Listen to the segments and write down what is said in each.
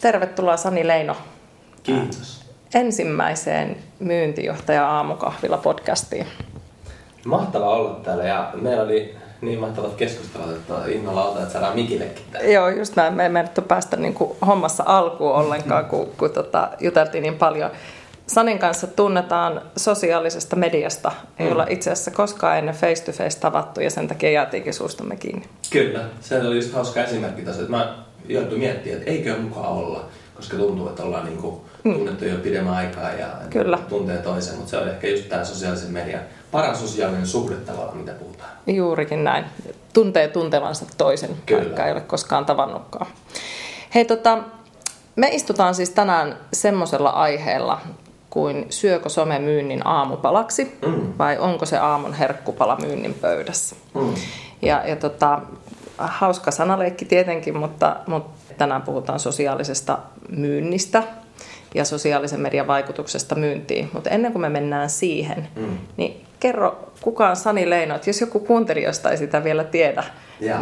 Tervetuloa Sani Leino. Kiitos. Ensimmäiseen myyntijohtaja aamukahvila podcastiin. Mahtava olla täällä ja meillä oli niin mahtavat keskustelut, että innolla otan, että saadaan mikillekin täällä. Joo, just näin. Me ei menetty päästä niin kuin hommassa alkuun ollenkaan, kun, kun tota, juteltiin niin paljon. Sanin kanssa tunnetaan sosiaalisesta mediasta. Ei mm. olla itse asiassa koskaan ennen face-to-face tavattu ja sen takia jäätiinkin suustamme kiinni. Kyllä, se oli just hauska esimerkki tässä, että mä joutuin miettimään, että eikö mukaan olla, koska tuntuu, että ollaan niin kuin mm. tunnettu jo pidemmän aikaa ja Kyllä. tuntee toisen, mutta se on ehkä just tämä sosiaalisen median paras sosiaalinen suhde tavallaan, mitä puhutaan. Juurikin näin. Tuntee tuntevansa toisen, Kyllä. vaikka ei ole koskaan tavannutkaan. Hei, tota, me istutaan siis tänään semmoisella aiheella kuin syökö some myynnin aamupalaksi mm. vai onko se aamun herkkupala myynnin pöydässä. Mm. Ja, ja tota, hauska sanaleikki tietenkin, mutta, mutta tänään puhutaan sosiaalisesta myynnistä ja sosiaalisen median vaikutuksesta myyntiin. Mutta ennen kuin me mennään siihen, mm. niin kerro kuka on Sani Leino, että jos joku kuuntelijoista ei sitä vielä tiedä,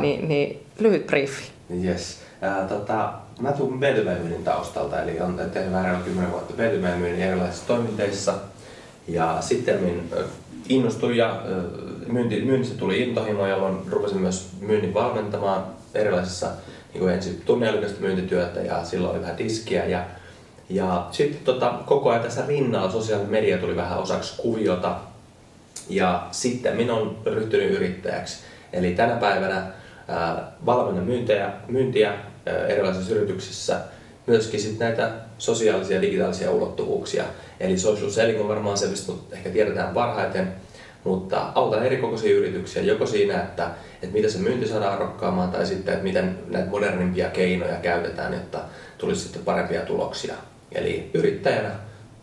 niin, niin lyhyt briefi. Yes. Äh, tota, mä tuun b taustalta, eli on tehnyt vähän 10 vuotta b erilaisissa toiminteissa. Ja sitten innostuin ja myynti, myynnissä tuli intohimo, jolloin rupesin myös myynnin valmentamaan erilaisissa niin kuin ensin tunneälykästä myyntityötä ja silloin oli vähän diskiä ja ja sitten tota, koko ajan tässä rinnalla sosiaalinen media tuli vähän osaksi kuviota. Ja sitten minä olen ryhtynyt yrittäjäksi. Eli tänä päivänä valmennan myyntiä, myyntiä ää, erilaisissa yrityksissä, myöskin sit näitä sosiaalisia ja digitaalisia ulottuvuuksia. Eli social selling on varmaan se, mistä ehkä tiedetään parhaiten, mutta autan eri kokoisia yrityksiä, joko siinä, että, että miten se myynti saadaan arvokkaamaan, tai sitten, että miten näitä modernimpia keinoja käytetään, jotta tulisi sitten parempia tuloksia. Eli yrittäjänä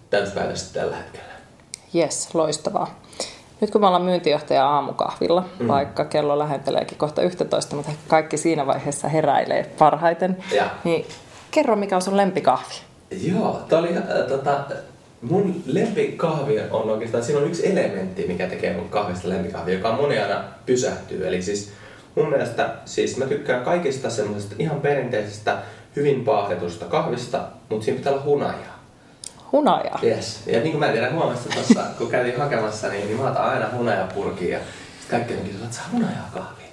täyspäiväisesti tällä hetkellä. Yes, loistavaa. Nyt kun me ollaan myyntijohtaja aamukahvilla, mm. vaikka kello lähenteleekin kohta 11, mutta kaikki siinä vaiheessa heräilee parhaiten, ja. niin kerro mikä on sun lempikahvi? Joo, tämä oli äh, tota, mun lempikahvi on oikeastaan, siinä on yksi elementti, mikä tekee mun kahvista lempikahvi, joka moni aina pysähtyy. Eli siis mun mielestä, siis mä tykkään kaikista semmoisesta ihan perinteisestä, hyvin paahdetusta kahvista, mutta siinä pitää olla hunajaa. Hunajaa? Yes. Ja niin kuin mä en tiedä huomasta tuossa, kun käytiin hakemassa, niin, niin mä otan aina hunajapurkia ja sitten kaikki onkin että saa hunajaa kahvia.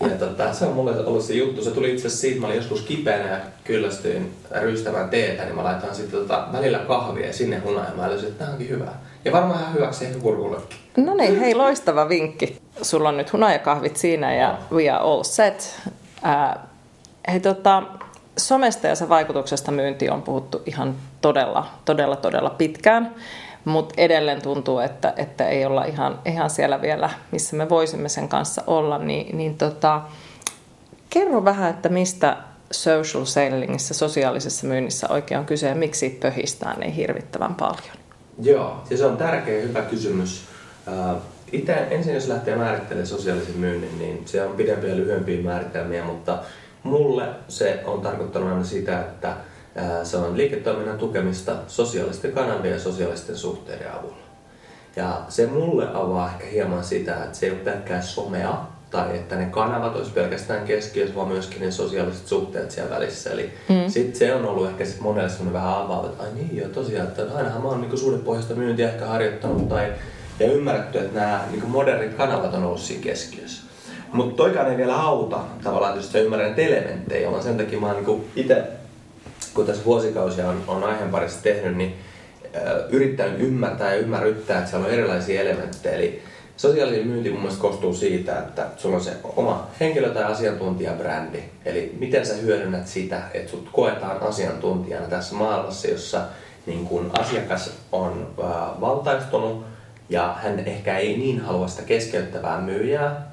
Ja tota, se on mulle ollut se juttu. Se tuli itse asiassa siitä, mä olin joskus kipeänä ja kyllästyin rystämään teetä, niin mä laitan sitten tota, välillä kahvia ja sinne hunajaa. Mä löysin, että tämä onkin hyvä. Ja varmaan ihan hyväksi ehkä kurkullekin. No niin, hei loistava vinkki. Sulla on nyt hunajakahvit siinä ja we are all set. Uh, hei tota, somesta ja sen vaikutuksesta myyntiin on puhuttu ihan todella, todella, todella pitkään, mutta edelleen tuntuu, että, että ei olla ihan, ihan siellä vielä, missä me voisimme sen kanssa olla, niin, niin tota, kerro vähän, että mistä social sellingissa, sosiaalisessa myynnissä oikein on kyse ja miksi pöhistää niin hirvittävän paljon? Joo, ja se on tärkeä hyvä kysymys. Itse ensin jos lähtee määrittelemään sosiaalisen myynnin, niin se on pidempiä ja lyhyempiä määritelmiä, mutta Mulle se on tarkoittanut aina sitä, että se on liiketoiminnan tukemista sosiaalisten kanavien ja sosiaalisten suhteiden avulla. Ja se mulle avaa ehkä hieman sitä, että se ei ole pelkkää somea, tai että ne kanavat olisi pelkästään keskiössä, vaan myöskin ne sosiaaliset suhteet siellä välissä. Eli mm. sit se on ollut ehkä sit monelle semmoinen vähän avaava, että ai niin joo, tosiaan, että ainahan mä oon niinku suhdepohjaista myyntiä ehkä harjoittanut tai ja ymmärretty, että nämä niinku modernit kanavat on ollut siinä keskiössä. Mutta toikaan ei vielä auta tavallaan, jos sä ymmärrän elementtejä, vaan sen takia mä oon niin itse, kun tässä vuosikausia on, on aiheen parissa tehnyt, niin yrittänyt ymmärtää ja ymmärryttää, että siellä on erilaisia elementtejä. Eli sosiaalinen myynti mun mielestä koostuu siitä, että sulla on se oma henkilö- tai asiantuntijabrändi. Eli miten sä hyödynnät sitä, että sut koetaan asiantuntijana tässä maailmassa, jossa niin kun asiakas on äh, valtaistunut ja hän ehkä ei niin halua sitä keskeyttävää myyjää,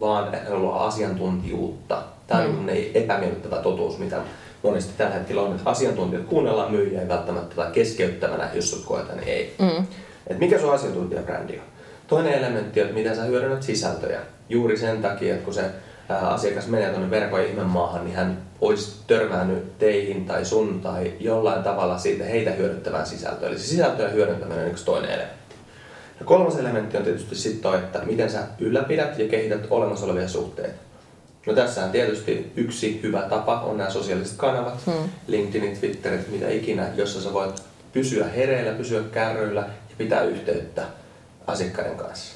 vaan haluaa asiantuntijuutta. Tämä on mm. epämiellyttävä totuus, mitä monesti tällä hetkellä on, että asiantuntijat kuunnellaan myyjiä ei välttämättä keskeyttävänä, jos sut koetaan, niin ei. Mm. Et mikä sun asiantuntijabrändi on? Toinen elementti on, että miten sä hyödynnät sisältöjä. Juuri sen takia, että kun se asiakas menee tuonne verkon maahan, niin hän olisi törmännyt teihin tai sun tai jollain tavalla siitä heitä hyödyttävään sisältöön. Eli se sisältöjen hyödyntäminen on yksi toinen elementti. Ja kolmas elementti on tietysti sitten että miten sä ylläpidät ja kehität olemassa olevia suhteita. No tässä on tietysti yksi hyvä tapa on nämä sosiaaliset kanavat, hmm. LinkedInit, Twitterit, mitä ikinä, jossa sä voit pysyä hereillä, pysyä kärryillä ja pitää yhteyttä asiakkaiden kanssa.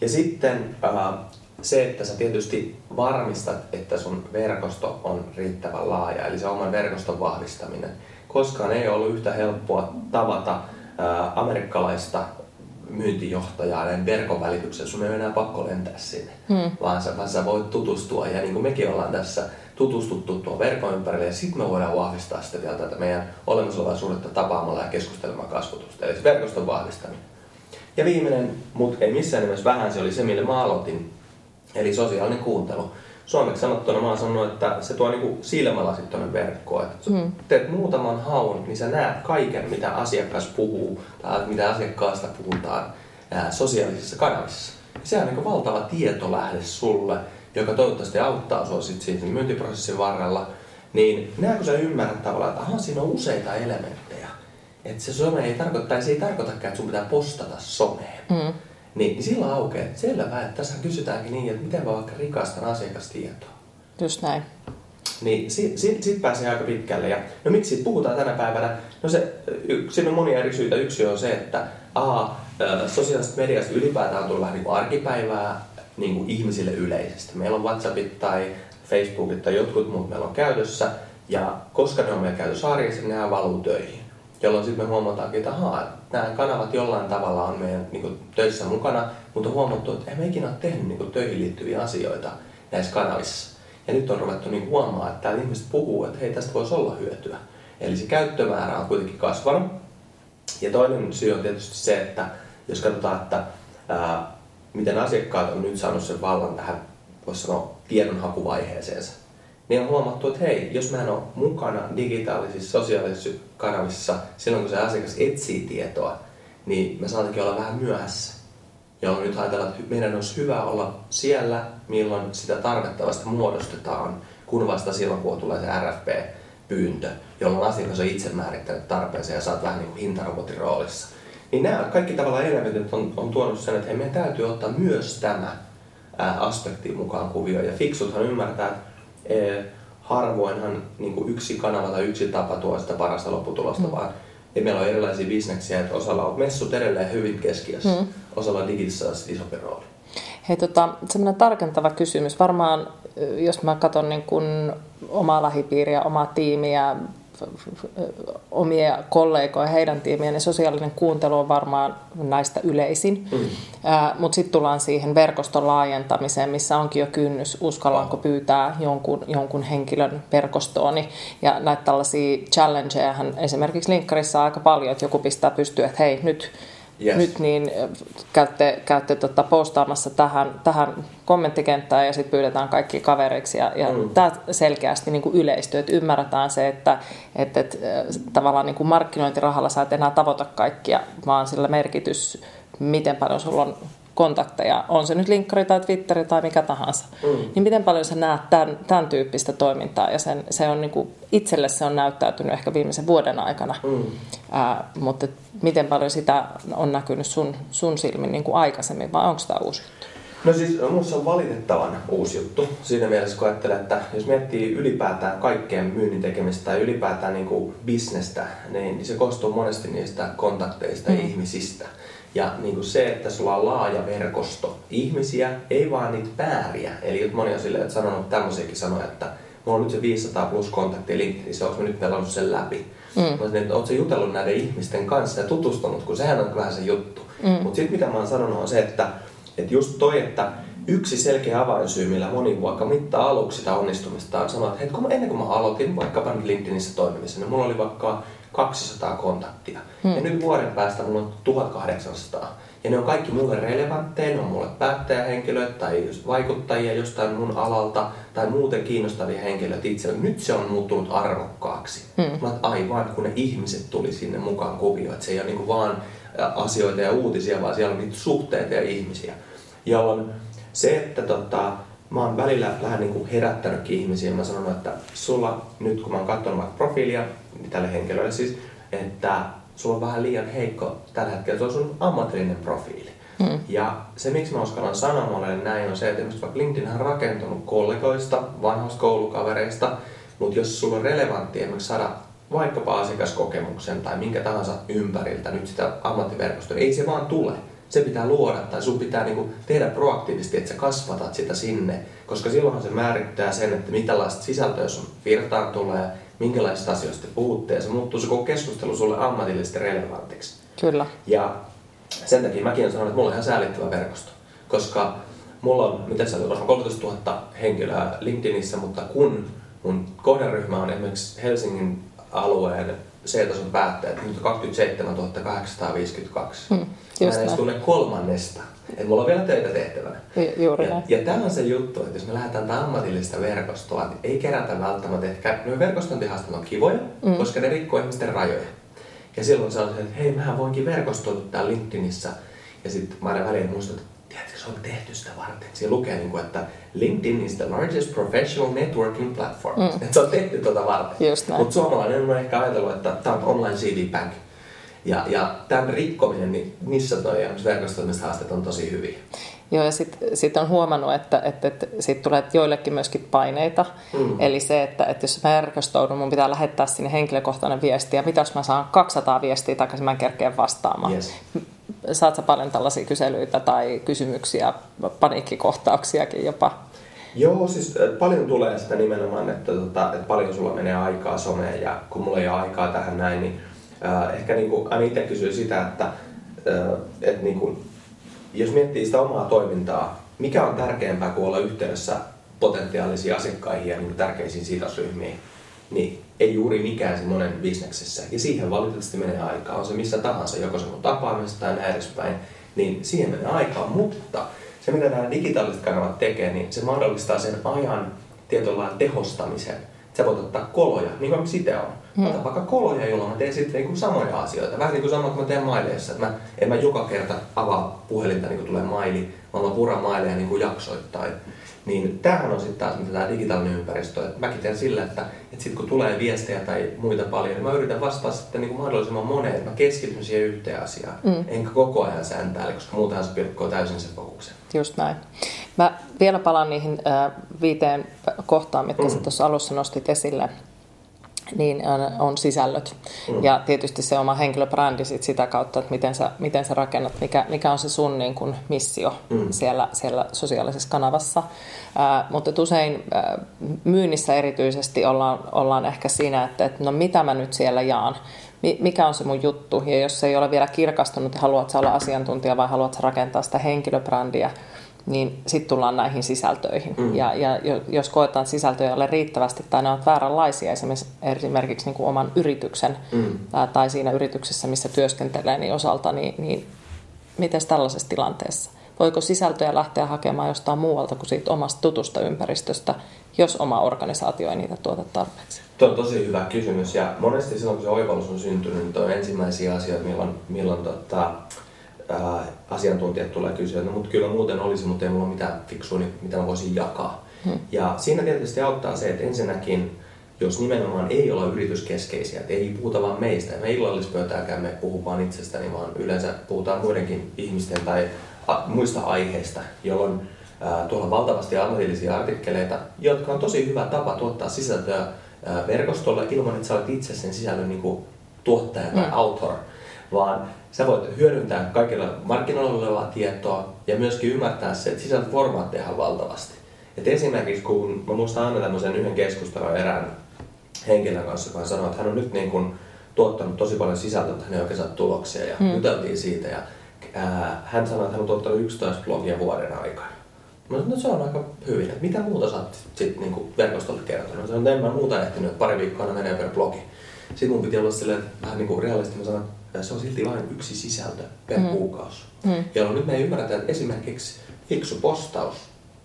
Ja sitten äh, se, että sä tietysti varmistat, että sun verkosto on riittävän laaja, eli se oman verkoston vahvistaminen. Koskaan ei ollut yhtä helppoa tavata äh, amerikkalaista myyntijohtajaa näin verkon välityksellä. Sun ei ole enää pakko lentää sinne, hmm. vaan, sä, vaan sä voit tutustua. Ja niin kuin mekin ollaan tässä tutustuttu tuon verkon ympärille, ja sitten me voidaan vahvistaa sitä vielä tätä meidän olemassa olevaa suhdetta tapaamalla ja keskustelemaan kasvutusta. Eli se verkoston vahvistaminen. Ja viimeinen, mutta ei missään nimessä vähän, se oli se, millä mä aloitin, eli sosiaalinen kuuntelu. Suomeksi sanottuna mä oon sanonut, että se tuo niinku silmälasit tuonne verkkoon. Että mm. teet muutaman haun, niin sä näet kaiken, mitä asiakas puhuu tai mitä asiakkaasta puhutaan ää, sosiaalisissa kanavissa. Se on niinku valtava tietolähde sulle, joka toivottavasti auttaa sua sit siinä myyntiprosessin varrella. Niin näetkö sä ymmärrät tavallaan, että aha, siinä on useita elementtejä. Että se some ei tarkoita, se ei tarkoitakaan, että sun pitää postata someen. Mm niin, niin silloin aukeaa, selvä, että tässä kysytäänkin niin, että miten vaikka rikastan asiakastietoa. Just näin. Niin siitä sit, sit pääsee aika pitkälle. Ja, no miksi siitä puhutaan tänä päivänä? No se, siinä on monia eri syitä. Yksi on se, että a, sosiaalisesta mediasta ylipäätään on tullut vähän niin kuin arkipäivää niin kuin ihmisille yleisesti. Meillä on WhatsAppit tai Facebookit tai jotkut muut meillä on käytössä. Ja koska ne on meillä käytössä arjessa, niin nämä valuu töihin jolloin sitten me huomataankin, että ahaa, nämä kanavat jollain tavalla on meidän niin kuin, töissä mukana, mutta on huomattu, että emme ikinä ole tehnyt niin kuin, töihin liittyviä asioita näissä kanavissa. Ja nyt on ruvettu niin huomaa, että täällä ihmiset puhuu, että hei, tästä voisi olla hyötyä. Eli se käyttömäärä on kuitenkin kasvanut. Ja toinen syy on tietysti se, että jos katsotaan, että ää, miten asiakkaat on nyt saanut sen vallan tähän, voisi sanoa, tiedonhakuvaiheeseensa niin on huomattu, että hei, jos mä en ole mukana digitaalisissa sosiaalisissa kanavissa silloin, kun se asiakas etsii tietoa, niin me saatankin olla vähän myöhässä. Jolloin nyt ajatellaan, että meidän olisi hyvä olla siellä, milloin sitä tarvetta vasta muodostetaan, kun vasta silloin, kun tulee se RFP-pyyntö, jolloin asiakas on itse määrittänyt tarpeensa ja saat vähän niin kuin hintarobotin roolissa. Niin nämä kaikki tavallaan elementit on, on tuonut sen, että hei, meidän täytyy ottaa myös tämä aspekti mukaan kuvioon. Ja fiksuthan ymmärtää, että harvoinhan niin kuin yksi kanava tai yksi tapa tuo sitä parasta lopputulosta, mm. vaan ja meillä on erilaisia bisneksiä, että osalla on messut edelleen hyvin keskiössä, mm. osalla digitissa isompi rooli. Hei, tota, semmoinen tarkentava kysymys. Varmaan, jos mä katson niin kun omaa lähipiiriä, omaa tiimiä, omia kollegoja, heidän tiimiä, niin sosiaalinen kuuntelu on varmaan näistä yleisin. Mm. Mutta sitten tullaan siihen verkoston laajentamiseen, missä onkin jo kynnys, uskallanko pyytää jonkun, jonkun henkilön verkostooni. Ja näitä tällaisia challengeja esimerkiksi linkkarissa on aika paljon, että joku pistää pystyä, että hei, nyt yes. nyt niin käytte, käytte tota postaamassa tähän, tähän kommenttikenttään ja sitten pyydetään kaikki kavereiksi. Ja, ja mm. tämä selkeästi niin kuin yleistyy, että ymmärretään se, että, että, että tavallaan niin kuin markkinointirahalla sä et enää tavoita kaikkia, vaan sillä merkitys, miten paljon sulla on kontakteja, on se nyt linkkari tai twitteri tai mikä tahansa, mm. niin miten paljon sä näet tämän, tämän tyyppistä toimintaa ja sen, se on niin kuin, itselle se on näyttäytynyt ehkä viimeisen vuoden aikana, mm. Ää, mutta miten paljon sitä on näkynyt sun, sun silmin niin kuin aikaisemmin vai onko tämä uusi juttu? No siis minusta on valitettavan uusi juttu siinä mielessä, kun ajattelee, että jos miettii ylipäätään kaikkeen myynnin tekemistä tai ylipäätään niin kuin bisnestä, niin se koostuu monesti niistä kontakteista mm. ihmisistä. Ja niin kuin se, että sulla on laaja verkosto ihmisiä, ei vaan niitä pääriä. Eli moni on silleen, että sanonut tämmöisiäkin sanoja, että mulla on nyt se 500 plus kontakti LinkedInissä, onko nyt pelannut sen läpi? Mm. Mä sanoin, että ootko jutellut näiden ihmisten kanssa ja tutustunut, kun sehän on vähän se juttu. Mm. Mutta sitten mitä mä oon sanonut on se, että, että just toi, että yksi selkeä avainsyy, millä moni vaikka mittaa aluksi sitä onnistumista on sanoa, että hei, kun ennen kuin mä aloitin vaikkapa nyt LinkedInissä toimimisen, niin mulla oli vaikka 200 kontaktia. Hmm. Ja nyt vuoden päästä mulla on 1800. Ja ne on kaikki mulle relevantteja, ne on mulle päättäjähenkilöitä tai vaikuttajia jostain mun alalta tai muuten kiinnostavia henkilöitä itsellä. Nyt se on muuttunut arvokkaaksi. Hmm. Mä aivan, kun ne ihmiset tuli sinne mukaan kuvioon. Että se ei ole niin vaan asioita ja uutisia, vaan siellä on niitä suhteita ja ihmisiä. Jolloin se, että tota, mä oon välillä vähän niin kuin herättänytkin ihmisiä. Mä sanon, että sulla nyt kun mä oon katsonut vaikka profiilia, niin tälle henkilölle siis, että sulla on vähän liian heikko tällä hetkellä, se on sun ammatillinen profiili. Hmm. Ja se, miksi mä uskallan sanoa monelle näin, on se, että vaikka LinkedIn on rakentunut kollegoista, vanhoista koulukavereista, mutta jos sulla on relevantti esimerkiksi saada vaikkapa asiakaskokemuksen tai minkä tahansa ympäriltä nyt sitä ammattiverkostoa, ei se vaan tule. Se pitää luoda tai sun pitää niinku tehdä proaktiivisesti, että sä kasvatat sitä sinne, koska silloinhan se määrittää sen, että mitälaista sisältöä sun virtaan tulee, minkälaisista asioista te puhutte ja se muuttuu se koko keskustelu sulle ammatillisesti relevantiksi. Kyllä. Ja sen takia mäkin olen sanonut, että mulla on ihan säällittävä verkosto, koska mulla on, miten se on, 30 000 henkilöä LinkedInissä, mutta kun mun kohderyhmä on esimerkiksi Helsingin alueen C-tason päättäjät, nyt on 27 852. Hmm, mä en edes tunne kolmannesta. Että mulla on vielä töitä tehtävänä. Juuri ja, ja tämä on se juttu, että jos me lähdetään tätä ammatillista verkostoa, niin ei kerätä välttämättä ehkä, no verkostointihaasteet on kivoja, mm. koska ne rikkoo ihmisten rajoja. Ja silloin se on se, että hei, mähän voinkin verkostoitua täällä LinkedInissä. Ja sitten mä aina väliin muistan, että tiedätkö, se on tehty sitä varten. Siinä lukee, niin kuin, että LinkedIn is the largest professional networking platform. Mm. Että se on tehty tuota varten. Mutta suomalainen on ehkä ajatellut, että tämä on online CD Bank. Ja, ja tämän rikkominen, niin niissä toi verkostoimishaasteet on tosi hyviä. Joo, ja sitten sit on huomannut, että, että, että siitä tulee joillekin myöskin paineita. Mm. Eli se, että, että jos mä verkostoudun, mun pitää lähettää sinne henkilökohtainen viesti, ja mitä jos mä saan 200 viestiä takaisin, mä en kerkeä vastaamaan. Yes. Saat sä paljon tällaisia kyselyitä tai kysymyksiä, paniikkikohtauksiakin jopa? Joo, siis paljon tulee sitä nimenomaan, että, tota, että paljon sulla menee aikaa someen, ja kun mulla ei ole aikaa tähän näin, niin äh, ehkä niin kuin, aina itse kysyy sitä, että, äh, että niin kuin, jos miettii sitä omaa toimintaa, mikä on tärkeämpää kuin olla yhteydessä potentiaalisiin asiakkaihin ja niin tärkeisiin sidosryhmiin, niin ei juuri mikään siinä monen bisneksessä. Ja siihen valitettavasti menee aikaa, on se missä tahansa, joko se on tapaamista tai näin edespäin, niin siihen menee aikaa. Mutta se, mitä nämä digitaaliset kanavat tekee, niin se mahdollistaa sen ajan tietynlailla tehostamisen sä voit ottaa koloja, niin kuin sitä on. Hmm. Ota vaikka koloja, jolloin mä teen sitten niin samoja asioita. Vähän niin kuin sama kuin mä teen maileissa. Mä, en mä joka kerta avaa puhelinta, niin kuin tulee maili, vaan mä puran maileja niin kuin jaksoittain. Niin tämähän on sitten taas mitä tämä digitaalinen ympäristö. Että mäkin teen sillä, että, että sitten kun tulee viestejä tai muita paljon, niin mä yritän vastata sitten niin kuin mahdollisimman moneen, että mä keskityn siihen yhteen asiaan. Mm. Enkä koko ajan sääntäile, koska muutenhan se pilkkoo täysin sen fokuksen. Just näin. Mä vielä palaan niihin äh, viiteen kohtaan, mitkä mm. sä tuossa alussa nostit esille niin on sisällöt. Mm. Ja tietysti se oma henkilöbrändi sit sitä kautta, että miten sä, miten sä rakennat, mikä, mikä on se sun niin kun missio mm. siellä, siellä sosiaalisessa kanavassa. Ää, mutta usein ää, myynnissä erityisesti ollaan, ollaan ehkä siinä, että, että no mitä mä nyt siellä jaan, mikä on se mun juttu. Ja jos se ei ole vielä kirkastunut, haluat olla asiantuntija vai haluat rakentaa sitä henkilöbrändiä, niin sitten tullaan näihin sisältöihin. Mm. Ja, ja jos koetaan sisältöjä ole riittävästi tai ne ovat vääränlaisia, esimerkiksi, esimerkiksi niin kuin oman yrityksen mm. tai, tai siinä yrityksessä, missä työskentelee, niin osalta, niin, niin miten tällaisessa tilanteessa? Voiko sisältöjä lähteä hakemaan jostain muualta kuin siitä omasta tutusta ympäristöstä, jos oma organisaatio ei niitä tuota tarpeeksi? Tuo on tosi hyvä kysymys ja monesti silloin kun se oivallus on syntynyt, niin on ensimmäisiä asioita, milloin, milloin tota, ää, asiantuntijat tulee kysyä, että no, mutta kyllä muuten olisi, mutta ei mulla ole mitään fiksua, niin mitä mä voisin jakaa. Hmm. Ja siinä tietysti auttaa se, että ensinnäkin, jos nimenomaan ei olla yrityskeskeisiä, että ei puhuta vaan meistä, me illallispöytääkään me puhu vaan itsestäni, vaan yleensä puhutaan muidenkin ihmisten tai a, muista aiheista, jolloin ää, tuolla on valtavasti ammatillisia artikkeleita, jotka on tosi hyvä tapa tuottaa sisältöä ää, verkostolle ilman, että sä olet itse sen sisällön niin kuin, tuottaja tai hmm. autor, vaan sä voit hyödyntää kaikilla markkinoilla olevaa tietoa ja myöskin ymmärtää se, että sisältöformaatteja on valtavasti. Et esimerkiksi kun mä muistan aina tämmöisen yhden keskustelun erään henkilön kanssa, hän sanoi, että hän on nyt niin kuin tuottanut tosi paljon sisältöä, että hän ei oikein saa tuloksia ja hmm. juteltiin siitä. Ja, ää, hän sanoi, että hän on tuottanut 11 blogia vuoden aikana. No, no se on aika hyvin. Mitä muuta sä oot sit niinku verkostolle kertonut? No, en mä muuta ehtinyt, että pari viikkoa menee per blogi. Sitten mun piti olla silleen, että vähän niinku realisti mä sanon, että se on silti vain yksi sisältö per mm. kuukausi. Mm. Ja nyt me ymmärretään, että esimerkiksi fiksu postaus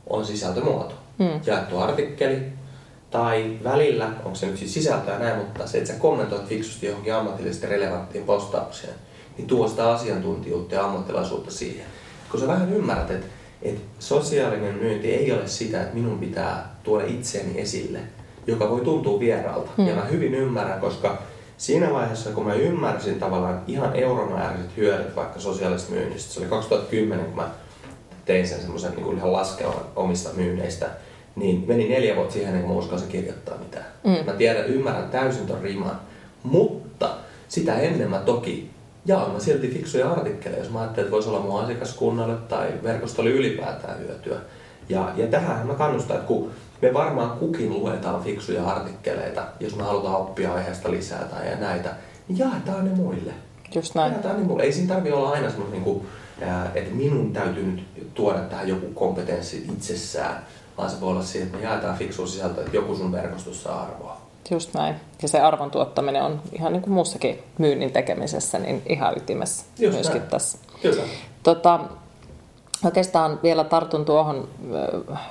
on sisältömuoto. Mm. Jaettu artikkeli, tai välillä, onko se nyt siis sisältöä näin, mutta se, että sä kommentoit fiksusti johonkin ammatillisesti relevanttiin postaukseen, niin tuo sitä asiantuntijuutta ja ammattilaisuutta siihen. Kun sä vähän ymmärrät, että, että sosiaalinen myynti ei ole sitä, että minun pitää tuoda itseäni esille, joka voi tuntua vieraalta. Mm. Ja mä hyvin ymmärrän, koska siinä vaiheessa, kun mä ymmärsin tavallaan ihan euromääräiset hyödyt vaikka sosiaalisesta myynnistä, se oli 2010, kun mä tein sen semmoisen niin ihan laskelman omista myynneistä, niin meni neljä vuotta siihen, ennen kuin mä uskalsin kirjoittaa mitään. Mm. Mä tiedän, ymmärrän täysin ton riman, mutta sitä ennen mä toki jaan mä silti fiksuja artikkeleja, jos mä ajattelin, että voisi olla mun asiakaskunnalle tai verkostolle ylipäätään hyötyä. Ja, ja tähän mä kannustan, että kun me varmaan kukin luetaan fiksuja artikkeleita, jos me halutaan oppia aiheesta lisää tai näitä, niin jaetaan ne muille. Just näin. Jaetaan ne muille. Ei siinä tarvitse olla aina semmoinen, niin kuin, että minun täytyy nyt tuoda tähän joku kompetenssi itsessään, vaan se voi olla siihen, että me jaetaan fiksua sisältöä, että joku sun verkostossa saa arvoa. Just näin. Ja se arvon tuottaminen on ihan niin kuin muussakin myynnin tekemisessä, niin ihan ytimessä Just myöskin näin. tässä. Kyllä. Tota, Oikeastaan vielä tartun tuohon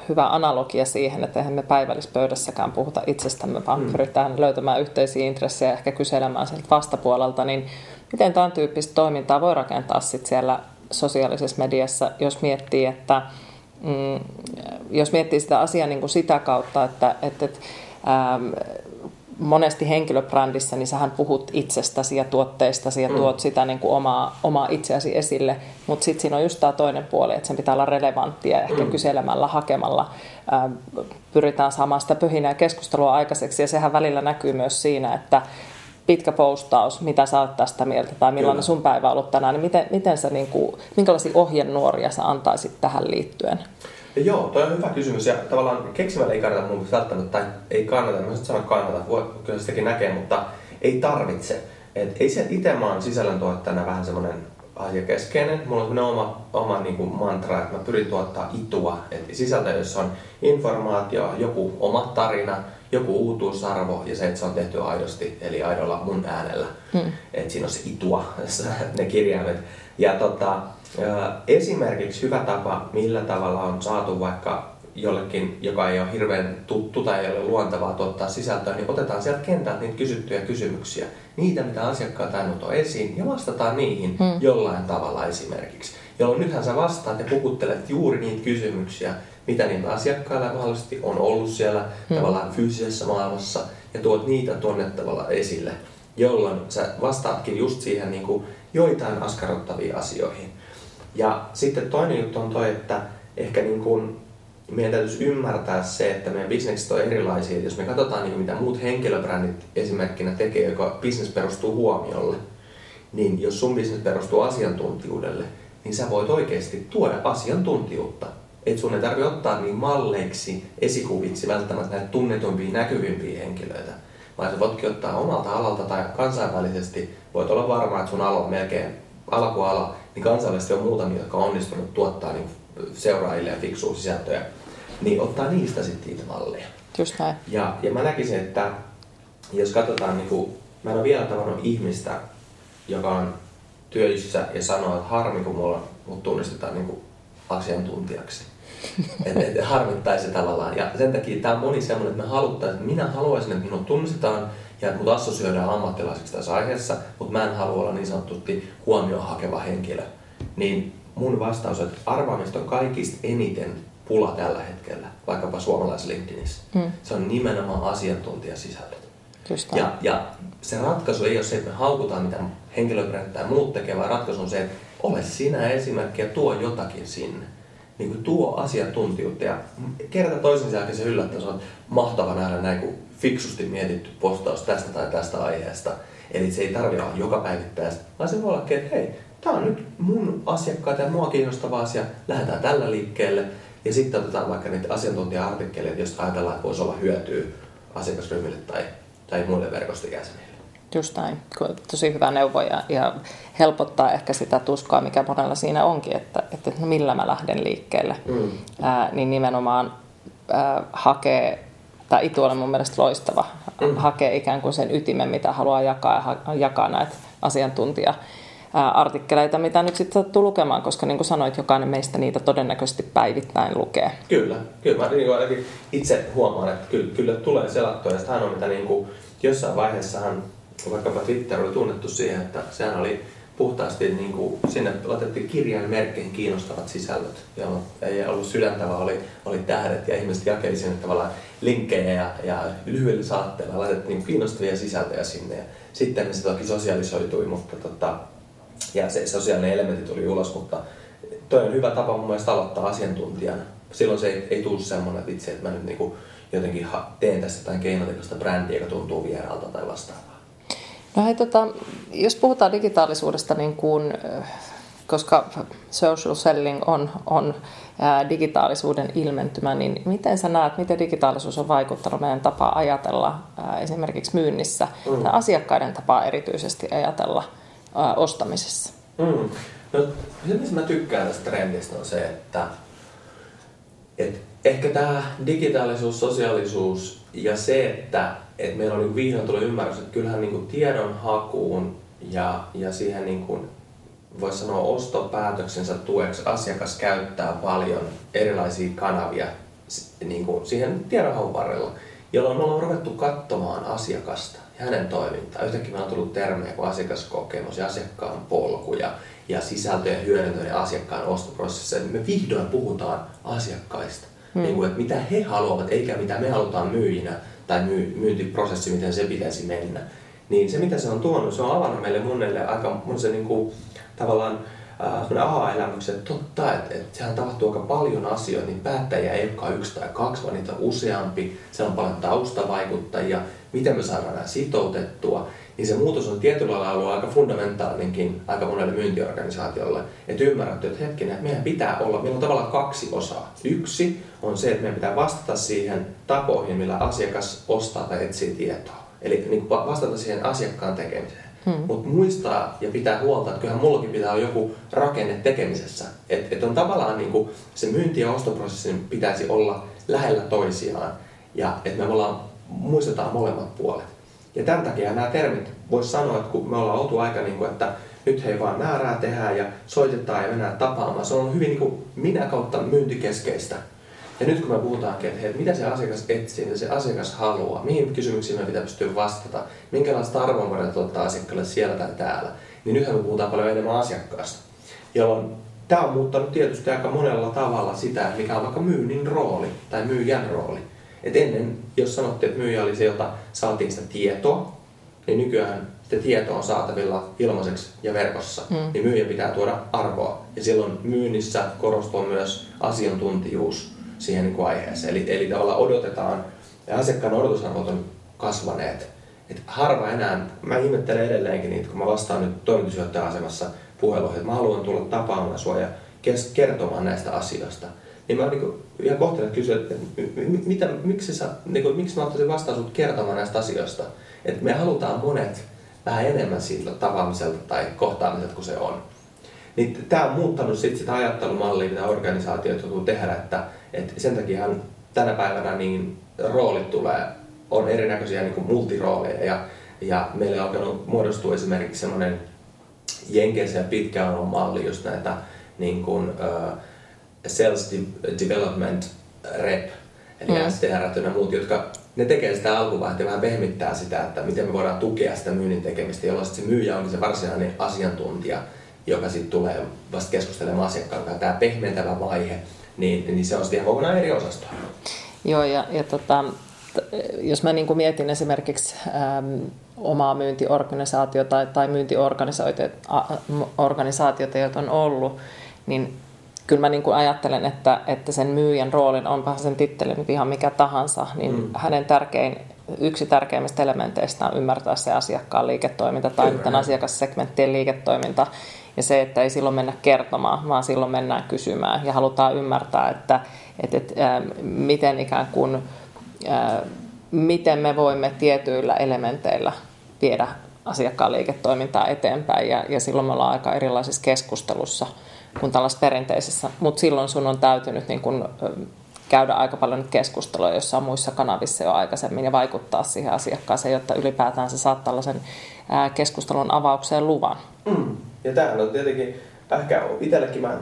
hyvä analogia siihen, että eihän me päivällispöydässäkään puhuta itsestämme, vaan mm. pyritään löytämään yhteisiä intressejä ja ehkä kyselemään sieltä vastapuolelta, niin miten tämän tyyppistä toimintaa voi rakentaa sit siellä sosiaalisessa mediassa, jos miettii, että mm, jos miettii sitä asiaa niin kuin sitä kautta, että, että, että ähm, monesti henkilöbrändissä, niin sähän puhut itsestäsi ja tuotteistasi ja mm. tuot sitä niin kuin omaa, omaa itseäsi esille, mutta sitten siinä on just tämä toinen puoli, että sen pitää olla relevanttia ehkä mm. kyselemällä, hakemalla ää, pyritään saamaan sitä pöhinää keskustelua aikaiseksi ja sehän välillä näkyy myös siinä, että pitkä postaus, mitä sä oot tästä mieltä tai millainen Kyllä. sun päivä on ollut tänään, niin miten, miten sä, niin kuin, minkälaisia ohjenuoria sä antaisit tähän liittyen? Ja joo, toi on hyvä kysymys ja tavallaan keksimällä ei kannata mun välttämättä, tai ei kannata, mä sanoa kannata, voi, kyllä sitäkin näkee, mutta ei tarvitse. Et ei se itse mä oon sisällöntuottajana vähän semmoinen asiakeskeinen. Mulla on oma, oma niin kuin mantra, että mä pyrin tuottaa itua. Et sisältö, jossa on informaatio, joku oma tarina, joku uutuusarvo ja se, että se on tehty aidosti, eli aidolla mun äänellä. Hmm. Että siinä on se itua, ne kirjaimet. Ja tota, Esimerkiksi hyvä tapa, millä tavalla on saatu vaikka jollekin, joka ei ole hirveän tuttu tai ei ole luontevaa tuottaa sisältöä, niin otetaan sieltä kentältä niitä kysyttyjä kysymyksiä, niitä mitä asiakkaat aina on esiin, ja vastataan niihin hmm. jollain tavalla esimerkiksi. Jolloin nythän sä vastaat ja pukuttelet juuri niitä kysymyksiä, mitä niillä asiakkailla mahdollisesti on ollut siellä hmm. tavallaan fyysisessä maailmassa, ja tuot niitä tuonne tavallaan esille, jolloin sä vastaatkin just siihen niin kuin joitain askarruttaviin asioihin. Ja sitten toinen juttu on toi, että ehkä niin kuin meidän täytyisi ymmärtää se, että meidän bisnekset on erilaisia. Jos me katsotaan niin mitä muut henkilöbrändit esimerkkinä tekee, joka bisnes perustuu huomiolle, niin jos sun bisnes perustuu asiantuntijuudelle, niin sä voit oikeasti tuoda asiantuntijuutta. Et sun ei tarvitse ottaa niin malleiksi, esikuviksi välttämättä näitä tunnetumpia, näkyvimpiä henkilöitä, vaan sä voitkin ottaa omalta alalta tai kansainvälisesti. Voit olla varma, että sun ala on melkein alkuala, niin kansainvälisesti on muutamia, jotka on onnistunut tuottaa niin seuraajille ja fiksua sisältöjä, niin ottaa niistä sitten niitä malleja. Just näin. Ja, ja mä näkisin, että jos katsotaan, niin kuin, mä en ole vielä tavannut ihmistä, joka on työssä ja sanoo, että harmi kun mulla, mut tunnistetaan niin kuin asiantuntijaksi. että et, harmittaisi tavallaan. Ja sen takia tämä on moni semmoinen, että me haluttaisiin, että minä haluaisin, että minut tunnistetaan ja että mut assosioidaan ammattilaiseksi tässä aiheessa, mutta mä en halua olla niin sanottusti huomioon hakeva henkilö. Niin mun vastaus on, että arvaamista on kaikista eniten pula tällä hetkellä, vaikkapa suomalaisessa LinkedInissä. Hmm. Se on nimenomaan asiantuntijasisällöt. Ja, ja se ratkaisu ei ole se, että me haukutaan mitä henkilöbrändit tai muut tekee, vaan ratkaisu on se, että ole sinä esimerkki ja tuo jotakin sinne. Niin kuin tuo asiantuntijuutta ja kerta toisen jälkeen se yllättää, se on mahtava nähdä näin, kun fiksusti mietitty postaus tästä tai tästä aiheesta. Eli se ei tarvitse olla joka päivittäistä, vaan se voi olla, että hei, tämä on nyt mun asiakkaita ja mua kiinnostava asia, lähdetään tällä liikkeelle. Ja sitten otetaan vaikka niitä asiantuntija-artikkeleita, joista ajatellaan, että voisi olla hyötyä asiakasryhmille tai, tai muille verkostojäsenille. Just näin. Tosi hyvä neuvo ja, ja helpottaa ehkä sitä tuskaa, mikä monella siinä onkin, että, että millä mä lähden liikkeelle. Mm. Ää, niin nimenomaan ää, hakee, tai Itu on mun mielestä loistava, mm. hakee ikään kuin sen ytimen, mitä haluaa jakaa ja jakaa näitä asiantuntija artikkeleita, mitä nyt sitten sattuu lukemaan, koska niin kuin sanoit, jokainen meistä niitä todennäköisesti päivittäin lukee. Kyllä, kyllä. Mä niin ainakin itse huomaan, että kyllä, kyllä tulee selattua. Ja sehän on mitä niin kuin, jossain vaiheessahan, vaikkapa Twitter oli tunnettu siihen, että sehän oli puhtaasti niin kuin, sinne laitettiin kirjan merkkeihin kiinnostavat sisällöt. Ja ei ollut sydäntä, vaan oli, oli tähdet ja ihmiset jakeli sinne tavallaan linkkejä ja, ja lyhyillä saatteilla laitettiin niin kiinnostavia sisältöjä sinne. Ja sitten se toki sosialisoitui, mutta tota, ja se sosiaalinen elementti tuli ulos, mutta toi on hyvä tapa mun mielestä aloittaa asiantuntijana. Silloin se ei, ei tule semmoinen vitsi, että mä nyt niinku jotenkin teen tässä jotain keinotekoista brändiä, joka tuntuu vieraalta tai vastaavaa. No hei, tota, jos puhutaan digitaalisuudesta, niin kun, koska social selling on, on ää, digitaalisuuden ilmentymä, niin miten sä näet, miten digitaalisuus on vaikuttanut meidän tapaa ajatella ää, esimerkiksi myynnissä mm. tai asiakkaiden tapaa erityisesti ajatella – ää, ostamisessa? Mm. No, se, mistä mä tykkään tästä trendistä on se, että et ehkä tämä digitaalisuus, sosiaalisuus ja se, että et meillä niin vihdoin tullut ymmärrys, että kyllähän niin tiedon hakuun ja, ja siihen niin kuin, voisi sanoa ostopäätöksensä tueksi asiakas käyttää paljon erilaisia kanavia niin kuin siihen tiedonhaun varrella, jolloin me ollaan ruvettu katsomaan asiakasta hänen toimintaa. Yhtäkkiä meillä on tullut termejä kuin asiakaskokemus ja asiakkaan polku ja, ja sisältöjen hyödyntäminen asiakkaan ostoprosessissa. Me vihdoin puhutaan asiakkaista. Hmm. Niin kuin, että mitä he haluavat, eikä mitä me halutaan myyjinä tai myy, myyntiprosessi, miten se pitäisi mennä. Niin se, mitä se on tuonut, se on avannut meille monelle aika se niin kuin, tavallaan äh, aha-elämyksen, että totta, että, että sehän tapahtuu aika paljon asioita, niin päättäjiä ei olekaan yksi tai kaksi, vaan niitä on useampi. Siellä on paljon taustavaikuttajia, miten me saadaan nämä sitoutettua. Niin se muutos on tietyllä lailla ollut aika fundamentaalinenkin aika monelle myyntiorganisaatiolle. Että ymmärrätte, että hetkinen, että meidän pitää olla, meillä on tavallaan kaksi osaa. Yksi on se, että meidän pitää vastata siihen tapoihin, millä asiakas ostaa tai etsii tietoa. Eli niin vastata siihen asiakkaan tekemiseen. Hmm. Mutta muistaa ja pitää huolta, että kyllähän mullakin pitää olla joku rakenne tekemisessä. Että et on tavallaan niin kuin se myynti- ja ostoprosessin pitäisi olla lähellä toisiaan. Ja että me ollaan, muistetaan molemmat puolet. Ja tämän takia nämä termit, voisi sanoa, että kun me ollaan oltu aika niin kuin, että nyt hei vaan määrää tehdään ja soitetaan ja mennään tapaamaan. Se on hyvin niin kuin minä kautta myyntikeskeistä. Ja nyt kun me puhutaankin, että hei, mitä se asiakas etsii, mitä se asiakas haluaa, mihin kysymyksiin me pitää pystyä vastata, minkälaista arvonvalintaa tuottaa asiakkaalle siellä tai täällä, niin nythän me puhutaan paljon enemmän asiakkaasta. Jolloin tämä on muuttanut tietysti aika monella tavalla sitä, mikä on vaikka myynnin rooli tai myyjän rooli. Et ennen, jos sanottiin, että myyjä oli se, jota saatiin sitä tietoa, niin nykyään sitä tietoa on saatavilla ilmaiseksi ja verkossa, mm. niin myyjä pitää tuoda arvoa. Ja silloin myynnissä korostuu myös asiantuntijuus siihen niin kuin aiheeseen. Eli, eli tavallaan odotetaan, ja asiakkaan odotusarvot on kasvaneet. Et harva enää, mä ihmettelen edelleenkin niitä, kun mä vastaan nyt toimitusjohtajan asemassa puheluihin, että mä haluan tulla tapaamaan sua ja kertomaan näistä asioista. Niin mä niin ihan kohtelen kysyä, että mitä, miksi, sä, niin kuin, miksi mä ottaisin vastaan sut kertomaan näistä asioista. Että me halutaan monet vähän enemmän siitä tapaamiselta tai kohtaamiselta kuin se on. Niin tämä on muuttanut sit sitä ajattelumallia, mitä organisaatiot joutuu tehdä, että, että sen takia tänä päivänä niin roolit tulee, on erinäköisiä niin kuin multirooleja ja, ja meille on alkanut muodostua esimerkiksi semmoinen jenkeisen pitkään on malli just näitä niin kuin, uh, sales development rep, eli mm. SDR ja muut, jotka ne tekee sitä alkuvaihetta ja vähän pehmittää sitä, että miten me voidaan tukea sitä myynnin tekemistä, jolloin se myyjä onkin se varsinainen asiantuntija, joka sitten tulee vasta keskustelemaan asiakkaan kanssa. Tämä pehmentävä vaihe, niin, niin se on sitten ihan kokonaan eri osasto. Joo, ja, ja tota, jos mä niin kuin mietin esimerkiksi äm, omaa myyntiorganisaatiota tai, tai myyntiorganisaatiota, joita on ollut, niin kyllä mä niin kuin ajattelen, että, että sen myyjän roolin, onpa sen titteli nyt ihan mikä tahansa, niin mm. hänen tärkein, yksi tärkeimmistä elementeistä on ymmärtää se asiakkaan liiketoiminta tai tämän asiakassegmenttien liiketoiminta. Ja se, että ei silloin mennä kertomaan, vaan silloin mennään kysymään ja halutaan ymmärtää, että, että, että äh, miten ikään kuin, äh, miten me voimme tietyillä elementeillä viedä asiakkaan liiketoimintaa eteenpäin. Ja, ja silloin me ollaan aika erilaisissa keskustelussa kuin tällaisessa perinteisessä, mutta silloin sun on täytynyt niin kun, käydä aika paljon keskustelua jossain muissa kanavissa jo aikaisemmin ja vaikuttaa siihen asiakkaaseen, jotta ylipäätään se saat tällaisen keskustelun avaukseen luvan. Mm. Ja tämä on tietenkin, ehkä itsellekin mä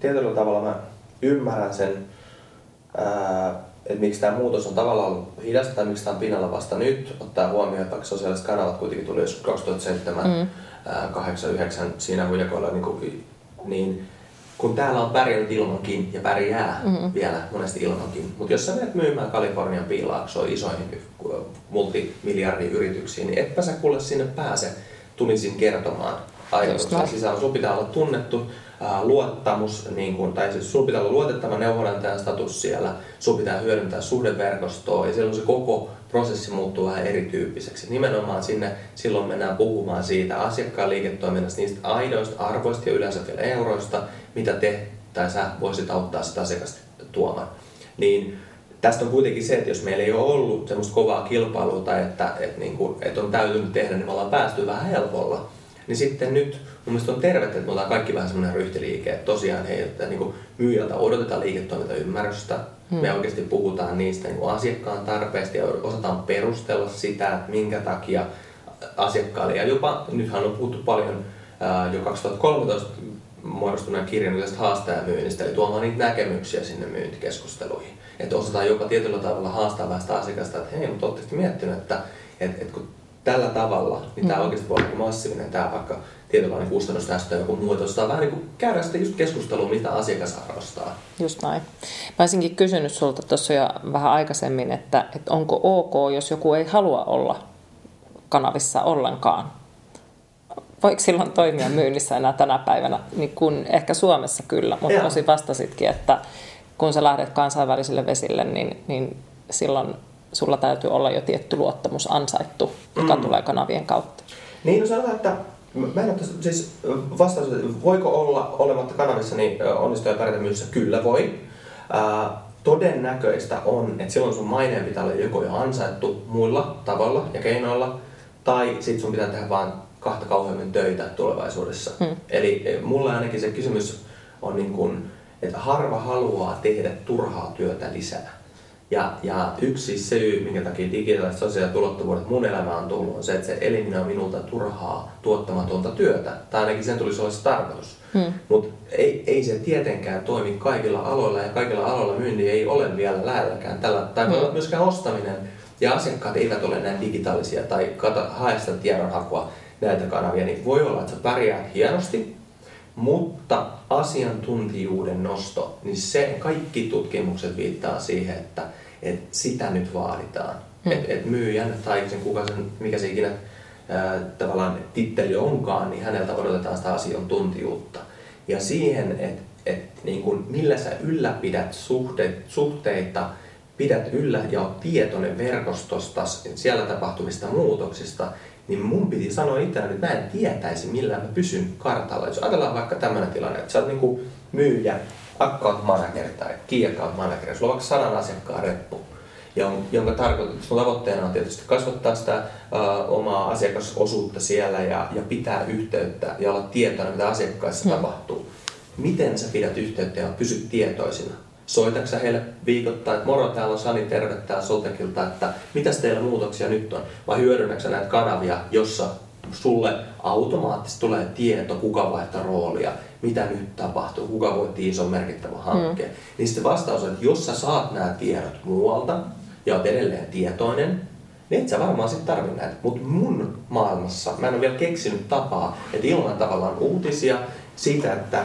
tietyllä tavalla mä ymmärrän sen, että miksi tämä muutos on tavallaan ollut hidasta tai miksi tämä on pinnalla vasta nyt, ottaa huomioon, että sosiaaliset kanavat kuitenkin tuli joskus 2007, mm. 89 siinä huijakoilla, niin, kuin, niin kun täällä on pärjännyt ilmankin ja pärjää mm-hmm. vielä monesti ilmankin, mutta jos sä menet myymään Kalifornian piilaaksoon isoihin multimiljardiyrityksiin, niin etpä sä kuule sinne pääse tulisin kertomaan ajatuksen sisällä. Sun pitää olla tunnettu, luottamus, niin kun, tai siis sun pitää olla luotettava neuvonantajan status siellä, sun pitää hyödyntää suhdeverkostoa ja silloin se koko prosessi muuttuu vähän erityyppiseksi. Nimenomaan sinne silloin mennään puhumaan siitä asiakkaan liiketoiminnasta, niistä aidoista arvoista ja yleensä vielä euroista, mitä te tai sä voisit auttaa sitä asiakasta tuomaan. Niin tästä on kuitenkin se, että jos meillä ei ole ollut semmoista kovaa kilpailua tai että, että, niin kuin, että on täytynyt tehdä, niin me ollaan päästy vähän helpolla. Niin sitten nyt mun mielestä on tervettä, että me ollaan kaikki vähän semmoinen ryhtiliike, että tosiaan hei, että niin kuin myyjältä odotetaan liiketoimintaymmärrystä, hmm. me oikeasti puhutaan niistä niin asiakkaan tarpeista ja osataan perustella sitä, että minkä takia asiakkaalle, ja jopa nythän on puhuttu paljon ää, jo 2013 muodostuneen kirjan yleisestä haastajamyynnistä, eli tuomaan niitä näkemyksiä sinne myyntikeskusteluihin. Että osataan jopa tietyllä tavalla haastaa vähän sitä asiakasta, että hei, mutta oletteko miettinyt, että, että, että kun tällä tavalla, niin mm. tämä oikeasti voi olla massiivinen, tämä vaikka tietynlainen kustannussäästö joku muu, että vähän niin kuin käydä sitä just keskustelua, mitä asiakas arvostaa. Just näin. Mä olisinkin kysynyt sulta tuossa jo vähän aikaisemmin, että, että onko ok, jos joku ei halua olla kanavissa ollenkaan? Voiko silloin toimia myynnissä enää tänä päivänä? Niin kun ehkä Suomessa kyllä, mutta tosi vastasitkin, että kun sä lähdet kansainvälisille vesille, niin, niin silloin sulla täytyy olla jo tietty luottamus ansaittu, joka mm. tulee kanavien kautta. Niin, no sanotaan, että Mä en ole siis vastaus, voiko olla olematta kanavissa niin onnistua ja pärjätä myynnissä? Kyllä voi. Ää, todennäköistä on, että silloin sun maineen pitää olla joko jo ansaittu muilla tavalla ja keinoilla, tai sitten sun pitää tehdä vain kahta kauheammin töitä tulevaisuudessa. Hmm. Eli e, mulla ainakin se kysymys on niin kuin, että harva haluaa tehdä turhaa työtä lisää. Ja, ja yksi syy, minkä takia digitaaliset sosiaaliset ulottuvuudet mun elämään on tullut, on se, että se eliminoi minulta turhaa tuottamatonta työtä. Tai ainakin sen tulisi olla se tarkoitus. Hmm. Mutta ei, ei se tietenkään toimi kaikilla aloilla ja kaikilla aloilla myynti ei ole vielä lähelläkään tällä. Tai hmm. myöskään ostaminen ja asiakkaat eivät ole näin digitaalisia tai kata, hae sitä tiedonhakua näitä kanavia, niin voi olla, että sä pärjäät hienosti, mutta asiantuntijuuden nosto, niin se kaikki tutkimukset viittaa siihen, että, että sitä nyt vaaditaan. Hmm. Että et myyjän tai sen kuka sen, mikä se ikinä ää, tavallaan titteli onkaan, niin häneltä odotetaan sitä asiantuntijuutta. Ja siihen, että et, niin kun, millä sä ylläpidät suhde, suhteita, pidät yllä ja olet tietoinen verkostosta, siellä tapahtuvista muutoksista, niin mun piti sanoa itselleni, että mä en tietäisi millään mä pysyn kartalla. Jos ajatellaan vaikka tämmöinen tilanne, että sä oot niinku myyjä, account manager tai key account manager, sulla on vaikka sadan asiakkaan reppu, jonka tarkoitus, tavoitteena on tietysti kasvattaa sitä uh, omaa asiakasosuutta siellä ja, ja pitää yhteyttä ja olla tietoinen, mitä asiakkaissa hmm. tapahtuu. Miten sä pidät yhteyttä ja pysyt tietoisina? Soitatko heille viikoittain, että moro, täällä on Sani, terve täällä Soltekilta, että mitäs teillä muutoksia nyt on? Vai hyödynnätkö näitä kanavia, jossa sulle automaattisesti tulee tieto, kuka vaihtaa roolia, mitä nyt tapahtuu, kuka voitti ison merkittävän hankkeen. Mm. Niin sitten vastaus on, että jos sä saat nämä tiedot muualta ja oot edelleen tietoinen, niin et sä varmaan sitten tarvi näitä. Mutta mun maailmassa, mä en ole vielä keksinyt tapaa, että ilman tavallaan uutisia siitä, että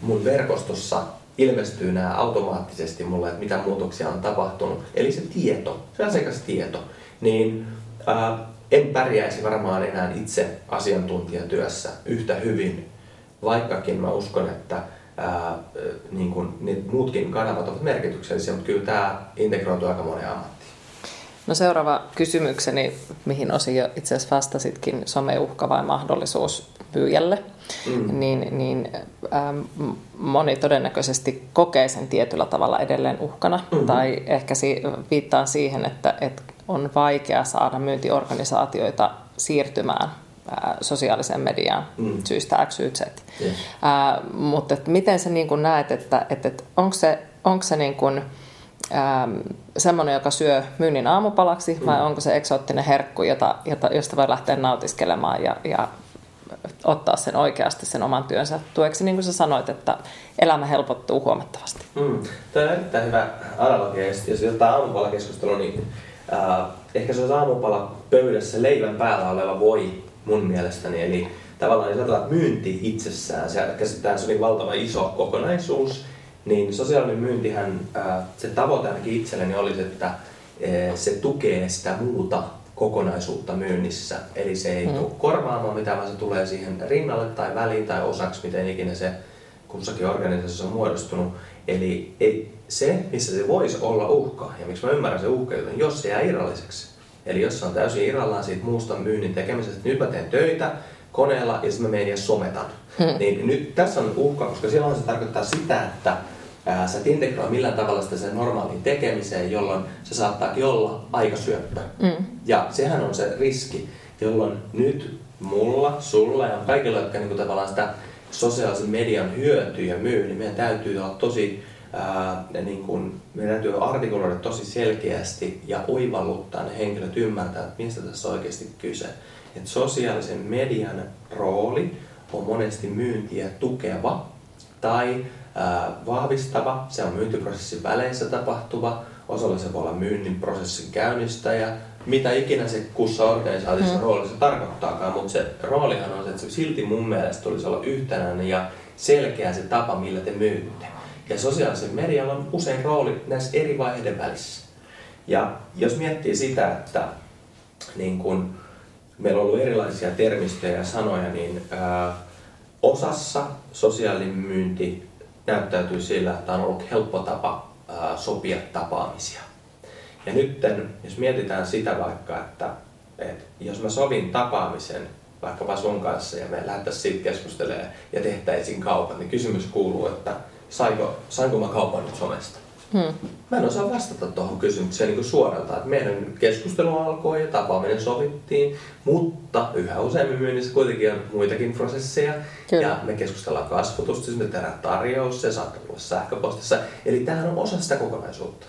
mun verkostossa ilmestyy nämä automaattisesti mulle, että mitä muutoksia on tapahtunut. Eli se tieto, se asiakastieto. Niin ää, en pärjäisi varmaan enää itse asiantuntijatyössä yhtä hyvin, vaikkakin mä uskon, että ää, niin kun, niin muutkin kanavat ovat merkityksellisiä, mutta kyllä tämä integroituu aika moneen ammattiin. No seuraava kysymykseni, mihin osin jo itse asiassa vastasitkin, someuhka vai mahdollisuus myyjälle, mm. niin, niin ähm, moni todennäköisesti kokee sen tietyllä tavalla edelleen uhkana. Mm-hmm. Tai ehkä si- viittaan siihen, että, että on vaikea saada myyntiorganisaatioita siirtymään ää, sosiaaliseen mediaan mm. syystä X, Y, Z. Yes. Ää, mutta että miten sä niin kuin näet, että, että, että onko se, onko se niin kuin, semmoinen, joka syö myynnin aamupalaksi, mm. vai onko se eksoottinen herkku, jota, jota, josta voi lähteä nautiskelemaan ja, ja ottaa sen oikeasti sen oman työnsä tueksi, niin kuin sä sanoit, että elämä helpottuu huomattavasti. Mm. Tämä on erittäin hyvä analogia. Jos jotain aamupalakeskustelua, niin äh, ehkä se olisi aamupala pöydässä leivän päällä oleva voi mun mielestäni. Eli tavallaan jos ajatellaan myynti itsessään, se käsittää se niin valtava iso kokonaisuus, niin sosiaalinen myyntihän, äh, se tavoite ainakin itselleni olisi, että äh, se tukee sitä muuta kokonaisuutta myynnissä. Eli se ei mm. tule korvaamaan mitään, vaan se tulee siihen rinnalle tai väliin tai osaksi, miten ikinä se kussakin organisaatiossa on muodostunut. Eli ei, se, missä se voisi olla uhka, ja miksi mä ymmärrän se uhka, joten jos se jää irralliseksi. Eli jos se on täysin irrallaan siitä muusta myynnin tekemisestä, että nyt mä teen töitä koneella ja sitten mä menen ja sometan. Hmm. Niin nyt tässä on uhka, koska silloin se tarkoittaa sitä, että ää, sä et integroi millään tavalla sitä sen normaaliin tekemiseen, jolloin se saattaakin olla aikasyöppö. Mm. Ja sehän on se riski, jolloin nyt mulla, sulla ja kaikilla, jotka niin kuin tavallaan sitä sosiaalisen median hyötyjä myy, niin meidän täytyy olla tosi ää, niin kuin, meidän täytyy artikuloida tosi selkeästi ja oivalluttaa ne henkilöt ymmärtää, että mistä tässä on oikeasti kyse. Et sosiaalisen median rooli on monesti myyntiä tukeva tai vahvistava, se on myyntiprosessin väleissä tapahtuva, osalla se voi olla myynnin prosessin käynnistäjä, mitä ikinä se kussa organisaatiossa mm. roolissa tarkoittaakaan, mutta se roolihan on se, että se silti mun mielestä tulisi olla yhtenäinen ja selkeä se tapa, millä te myytte. Ja sosiaalisen medialla on usein rooli näissä eri vaiheiden välissä. Ja jos miettii sitä, että niin kun meillä on ollut erilaisia termistöjä ja sanoja, niin ää, osassa sosiaalinen myynti näyttäytyy sillä, että on ollut helppo tapa sopia tapaamisia. Ja nyt jos mietitään sitä vaikka, että, että jos mä sovin tapaamisen vaikkapa sun kanssa ja me lähdettäisiin siitä keskustelemaan ja tehtäisiin kaupan, niin kysymys kuuluu, että saiko, sainko mä kaupan nyt somesta? Hmm. Mä en osaa vastata tuohon kysymykseen niin suoralta. Että meidän keskustelu alkoi ja tapaaminen sovittiin, mutta yhä useammin myynnissä kuitenkin on muitakin prosesseja. Kyllä. Ja me keskustellaan kasvutusta, me tehdään tarjous, se saattaa tulla sähköpostissa. Eli tämähän on osa sitä kokonaisuutta.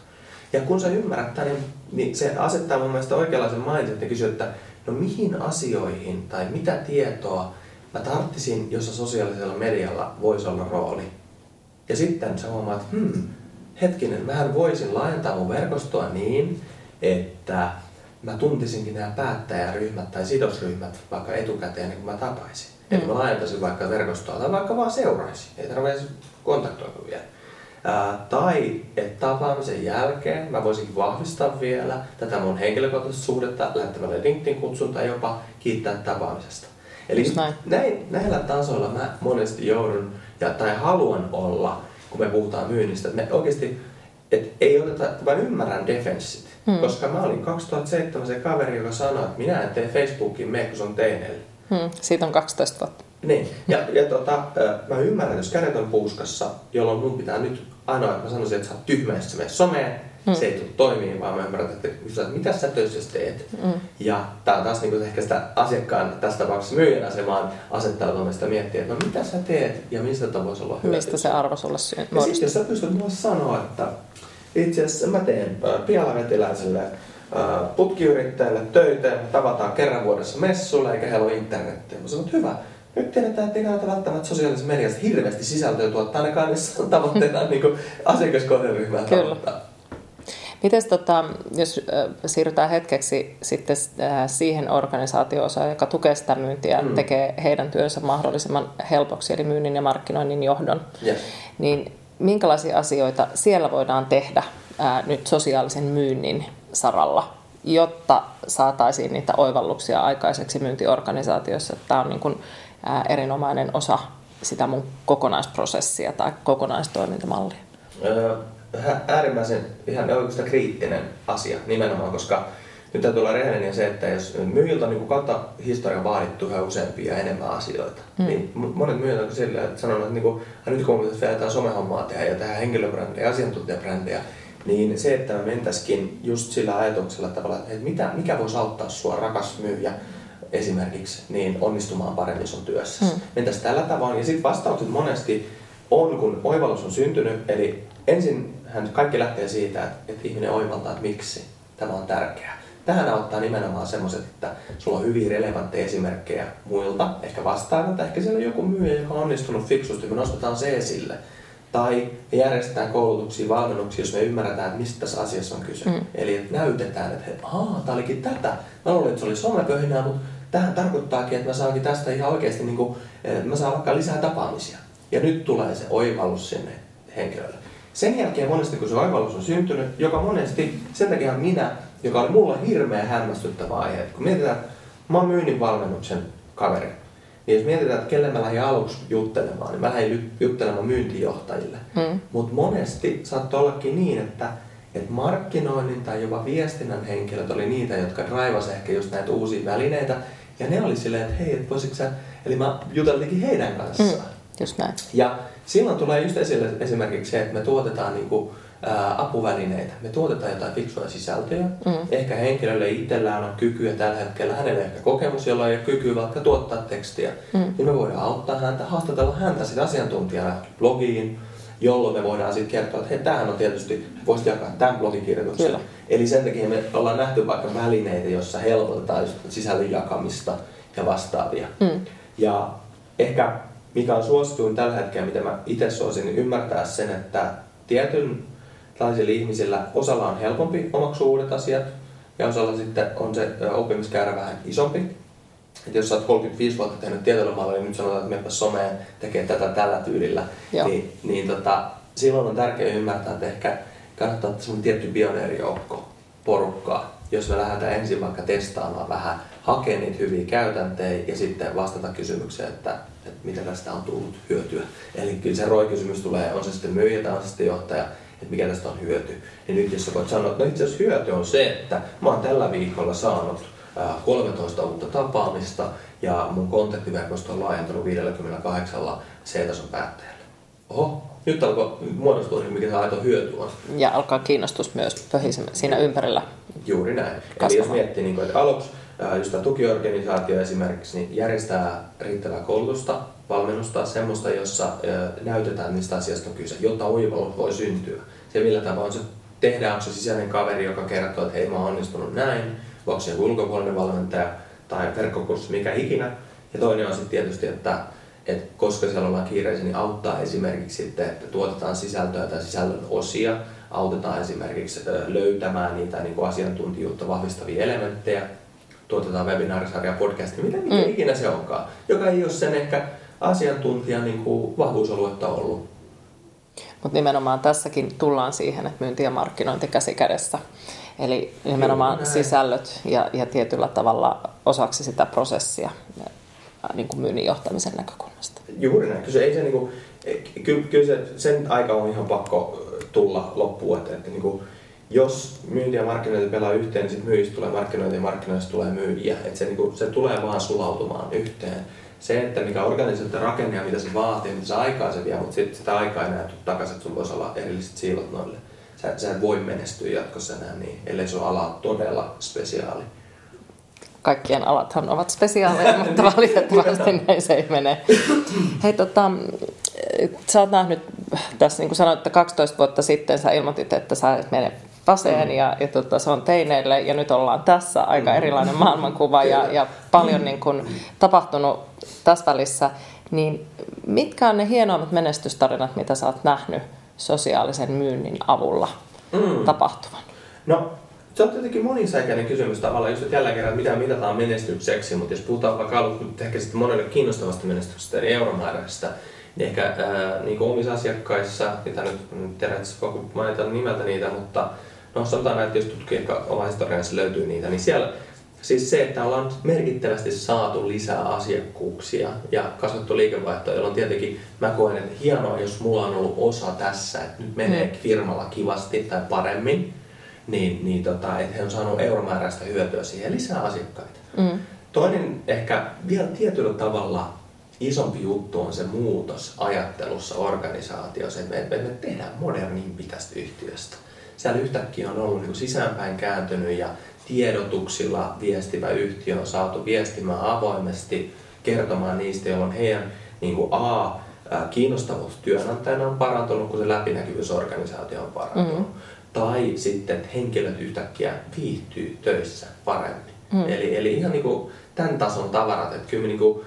Ja kun sä ymmärrät tämän, niin, niin se asettaa mun mielestä oikeanlaisen mindsetin ja kysyy, että no mihin asioihin tai mitä tietoa mä tarttisin, jossa sosiaalisella medialla voisi olla rooli. Ja sitten sä huomaat, että hmm, hetkinen, mähän voisin laajentaa mun verkostoa niin, että mä tuntisinkin nämä päättäjäryhmät tai sidosryhmät vaikka etukäteen niin kun mä tapaisin. Mm. Eli mä laajentaisin vaikka verkostoa tai vaikka vaan seuraisin. Ei tarvitse kontaktoida vielä. Ää, tai että tapaamisen jälkeen mä voisinkin vahvistaa vielä tätä mun henkilökohtaista suhdetta lähettämällä LinkedIn-kutsun tai jopa kiittää tapaamisesta. Eli näin. Näin, näillä tasoilla mä monesti joudun ja, tai haluan olla kun me puhutaan myynnistä. Että me oikeasti, et ei oteta, vaan ymmärrän defenssit. Hmm. Koska mä olin 2007 se kaveri, joka sanoi, että minä en tee Facebookin me, kun se on teineillä. Hmm. Siitä on 12 vuotta. Niin, ja, ja tota, mä ymmärrän, jos kädet on puuskassa, jolloin mun pitää nyt ainoa, että mä sanoisin, että sä oot tyhmä, että sä someen, mm. se ei tule toimii, vaan mä ymmärrän, että mitä sä töissä teet. Mm. Ja tää on taas niin ehkä sitä asiakkaan, tässä tapauksessa myyjän asemaan asettautumista miettiä, että no mitä sä teet ja mistä tämä voisi olla hyötyä. Mistä se arvo sulle syy- Ja sitten jos sä pystyt mulle sanoa, että itse asiassa mä teen äh, pialavetiläiselle äh, putkiyrittäjälle töitä, tavataan kerran vuodessa messulla eikä heillä ole internettiä. Mä että hyvä, nyt tiedetään, että ei kannata välttämättä sosiaalisessa mediassa hirveästi sisältöä tuottaa, ainakaan niissä tavoitteena niin asiakaskohderyhmää tavoittaa. Miten tota, jos siirrytään hetkeksi sitten siihen organisaatio-osaan, joka tukee sitä myyntiä, mm. tekee heidän työnsä mahdollisimman helpoksi, eli myynnin ja markkinoinnin johdon, yes. niin minkälaisia asioita siellä voidaan tehdä ää, nyt sosiaalisen myynnin saralla, jotta saataisiin niitä oivalluksia aikaiseksi myyntiorganisaatiossa. Tämä on niin kuin, ää, erinomainen osa sitä mun kokonaisprosessia tai kokonaistoimintamallia. Öö äärimmäisen ihan oikeastaan kriittinen asia nimenomaan, koska nyt täytyy olla rehellinen se, että jos myyjiltä on niin kautta historian vaadittu yhä useampia ja enemmän asioita, mm. niin monet myyjät on silleen, että sanoo, että niin kuin, nyt kun me vielä jotain somehommaa tehdä ja tehdä henkilöbrändejä ja asiantuntijabrändejä, niin se, että me mentäisikin just sillä ajatuksella tavalla, että mitä, mikä voisi auttaa sua rakas myyjä esimerkiksi niin onnistumaan paremmin sun työssä. Mm. Mentäis tällä tavoin. Ja sitten vastaukset monesti on, kun oivallus on syntynyt, eli ensin hän kaikki lähtee siitä, että, että ihminen oivaltaa, että miksi tämä on tärkeää. Tähän auttaa nimenomaan semmoiset, että sulla on hyvin relevantteja esimerkkejä muilta, ehkä vastaavilta, ehkä siellä on joku myyjä, joka on onnistunut fiksusti, kun nostetaan se esille. Tai me järjestetään koulutuksia, valmennuksia, jos me ymmärretään, että mistä tässä asiassa on kyse. Mm. Eli että näytetään, että hei, aah, tämä olikin tätä. Mä luulin, että se oli somepöhinää, mutta tähän tarkoittaakin, että mä saankin tästä ihan oikeasti, niin kuin, että mä saan vaikka lisää tapaamisia. Ja nyt tulee se oivallus sinne henkilölle. Sen jälkeen monesti, kun se oivallus on syntynyt, joka monesti, sen takia minä, joka oli mulla hirveän hämmästyttävä aihe, kun mietitään, että mä oon myynnin valmennuksen kaveri, niin jos mietitään, että kelle mä lähdin aluksi juttelemaan, niin mä lähdin juttelemaan myyntijohtajille. Mm. Mutta monesti saattoi ollakin niin, että, että markkinoinnin tai jopa viestinnän henkilöt oli niitä, jotka draivas ehkä just näitä uusia välineitä. Ja ne oli silleen, että hei, et voisitko sä... Eli mä juteltiinkin heidän kanssaan. Mm. Just näin. Ja silloin tulee just esille esimerkiksi se, että me tuotetaan niin kuin, ää, apuvälineitä. Me tuotetaan jotain fiksuja sisältöjä. Mm. Ehkä henkilölle itsellään on kykyä tällä hetkellä, hänellä ehkä kokemus, jolla ei ole kykyä vaikka tuottaa tekstiä. Mm. Niin me voidaan auttaa häntä, haastatella häntä sitten asiantuntijana blogiin, jolloin me voidaan sitten kertoa, että hei, tämähän on tietysti, voisit jakaa tämän blogikirjoituksen. Kyllä. Eli sen takia me ollaan nähty vaikka välineitä, joissa helpotetaan sisällön jakamista ja vastaavia. Mm. Ja ehkä mikä on suosituin tällä hetkellä, mitä mä itse suosin, niin ymmärtää sen, että tietyn tällaisilla ihmisillä osalla on helpompi omaksua uudet asiat ja osalla sitten on se oppimiskäärä vähän isompi. Et jos sä oot 35 vuotta tehnyt tietyllä niin nyt sanotaan, että menepä someen tekee tätä tällä tyylillä, niin, niin tota, silloin on tärkeää ymmärtää, että ehkä kannattaa ottaa semmoinen tietty pioneerijoukko porukkaa, jos me lähdetään ensin vaikka testaamaan vähän, hakea niitä hyviä käytänteitä ja sitten vastata kysymykseen, että, että mitä tästä on tullut hyötyä. Eli kyllä se ROI-kysymys tulee, on se sitten myyjä tai on se sitten johtaja, että mikä tästä on hyöty. Niin nyt jos sä voit sanoa, että no itse asiassa hyöty on se, että mä oon tällä viikolla saanut 13 uutta tapaamista ja mun kontaktiverkosto on laajentunut 58 C-tason päättäjällä. Oho, nyt alkoi muodostua, niin mikä se aito hyöty on. Ja alkaa kiinnostus myös siinä ympärillä. Juuri näin. Kasvamaan. Eli jos miettii, niin kuin, että aluksi just tämä tukiorganisaatio esimerkiksi niin järjestää riittävää koulutusta, valmennusta, semmoista, jossa näytetään, mistä asiasta on kyse, jotta oivallus voi syntyä. Se millä tavalla se tehdään, onko se sisäinen kaveri, joka kertoo, että hei mä oon onnistunut näin, onko se ulkopuolinen valmentaja tai verkkokurssi, mikä ikinä. Ja toinen on sitten tietysti, että, että koska siellä ollaan kiireisiä, niin auttaa esimerkiksi sitten, että tuotetaan sisältöä tai sisällön osia, autetaan esimerkiksi löytämään niitä niin kuin asiantuntijuutta vahvistavia elementtejä, tuotetaan webinaarisarja, podcasti, mitä mm. ikinä se onkaan, joka ei ole sen ehkä asiantuntijan niin kuin vahvuusaluetta ollut. Mutta nimenomaan tässäkin tullaan siihen, että myynti ja markkinointi käsi kädessä. Eli nimenomaan Kyllä, sisällöt ja, ja tietyllä tavalla osaksi sitä prosessia niin kuin myynnin johtamisen näkökulmasta. Juuri näin. Kyllä se, ei se, niin kuin, kyllä, kyllä se, sen aika on ihan pakko tulla loppuun, että, että niin kuin, jos myynti ja markkinointi pelaa yhteen, niin sitten myyjistä tulee markkinointi ja markkinoista tulee myyjiä. Et se, niinku, se tulee vaan sulautumaan yhteen. Se, että mikä organisaatio rakenne ja mitä se vaatii, mitä se aikaa se vie, mutta sit sitä aikaa ei näytä takaisin, että sulla voisi olla erilliset siilot noille. Sä, sä et voi menestyä jatkossa enää niin, ellei sun ala todella spesiaali. Kaikkien alathan ovat spesiaaleja, mutta valitettavasti näin se ei mene. Hei, tota, sä oot nähnyt tässä, niin kuin sanoit, että 12 vuotta sitten sä ilmoitit, että sä et mene paseen mm. ja, ja tota, se on teineille ja nyt ollaan tässä aika mm. erilainen maailmankuva ja, ja paljon niin kuin, tapahtunut tässä välissä. Niin mitkä on ne hienoimmat menestystarinat, mitä sä oot nähnyt sosiaalisen myynnin avulla mm. tapahtuvan? No se on tietenkin monisäikeinen kysymys tavallaan, just että jälleen kerran mitä mitataan menestykseksi, mutta jos puhutaan vaikka ehkä sitten monelle kiinnostavasta menestyksestä, eli euromääräisestä, niin ehkä ää, niin kuin omissa asiakkaissa, mitä nyt en tiedä, että mainita nimeltä niitä, mutta no sanotaan näin, että jos tutkii ehkä oma historiassa löytyy niitä, niin siellä siis se, että ollaan merkittävästi saatu lisää asiakkuuksia ja kasvattu liikevaihtoa, jolloin tietenkin mä koen, että hienoa, jos mulla on ollut osa tässä, että nyt menee mm. firmalla kivasti tai paremmin, niin, niin tota, että he on saanut euromääräistä hyötyä siihen lisää asiakkaita. Mm. Toinen ehkä vielä tietyllä tavalla isompi juttu on se muutos ajattelussa organisaatiossa, että me, me tehdään modernimpi tästä yhtiöstä. Siellä yhtäkkiä on ollut niin sisäänpäin kääntynyt ja tiedotuksilla viestivä yhtiö on saatu viestimään avoimesti, kertomaan niistä, jolloin heidän niin kuin A, kiinnostavuus työnantajana on parantunut, kun se läpinäkyvyys organisaatio on parantunut. Mm-hmm. Tai sitten, että henkilöt yhtäkkiä viihtyy töissä paremmin. Mm. Eli, eli ihan niin kuin tämän tason tavarat, että kyllä niin kuin,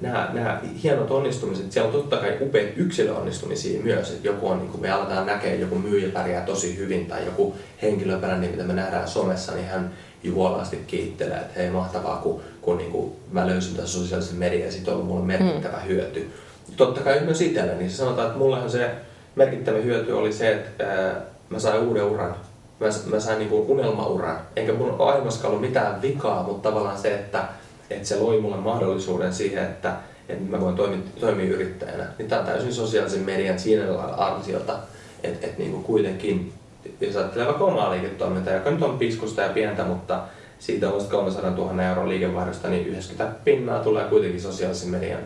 nämä, nämä hienot onnistumiset, siellä on totta kai upeat yksilöonnistumisia myös, että joku on, niin kuin me aletaan näkeä, joku myyjä pärjää tosi hyvin tai joku henkilöperäinen, mitä me nähdään somessa, niin hän juolaasti kiittelee, että hei mahtavaa, kun, kun niin kuin mä löysin tässä sosiaalisen median ja siitä on ollut mulle merkittävä mm. hyöty. Totta kai myös itselle, niin se sanotaan, että mullehan se merkittävä hyöty oli se, että ää, mä sain uuden uran. Mä, mä sain niin kuin unelmauran. Enkä mun aiemmaskaan ollut mitään vikaa, mutta tavallaan se, että että se loi mulle mahdollisuuden siihen, että, että mä voin toimia, toimia yrittäjänä. Niin tämä on täysin sosiaalisen median siinä lailla arsiota, että, että niin kuin kuitenkin, jos ajattelee vaikka omaa liiketoimintaa, joka nyt on piskusta ja pientä, mutta siitä on 300 000 euron liikevaihdosta, niin 90 pinnaa tulee kuitenkin sosiaalisen median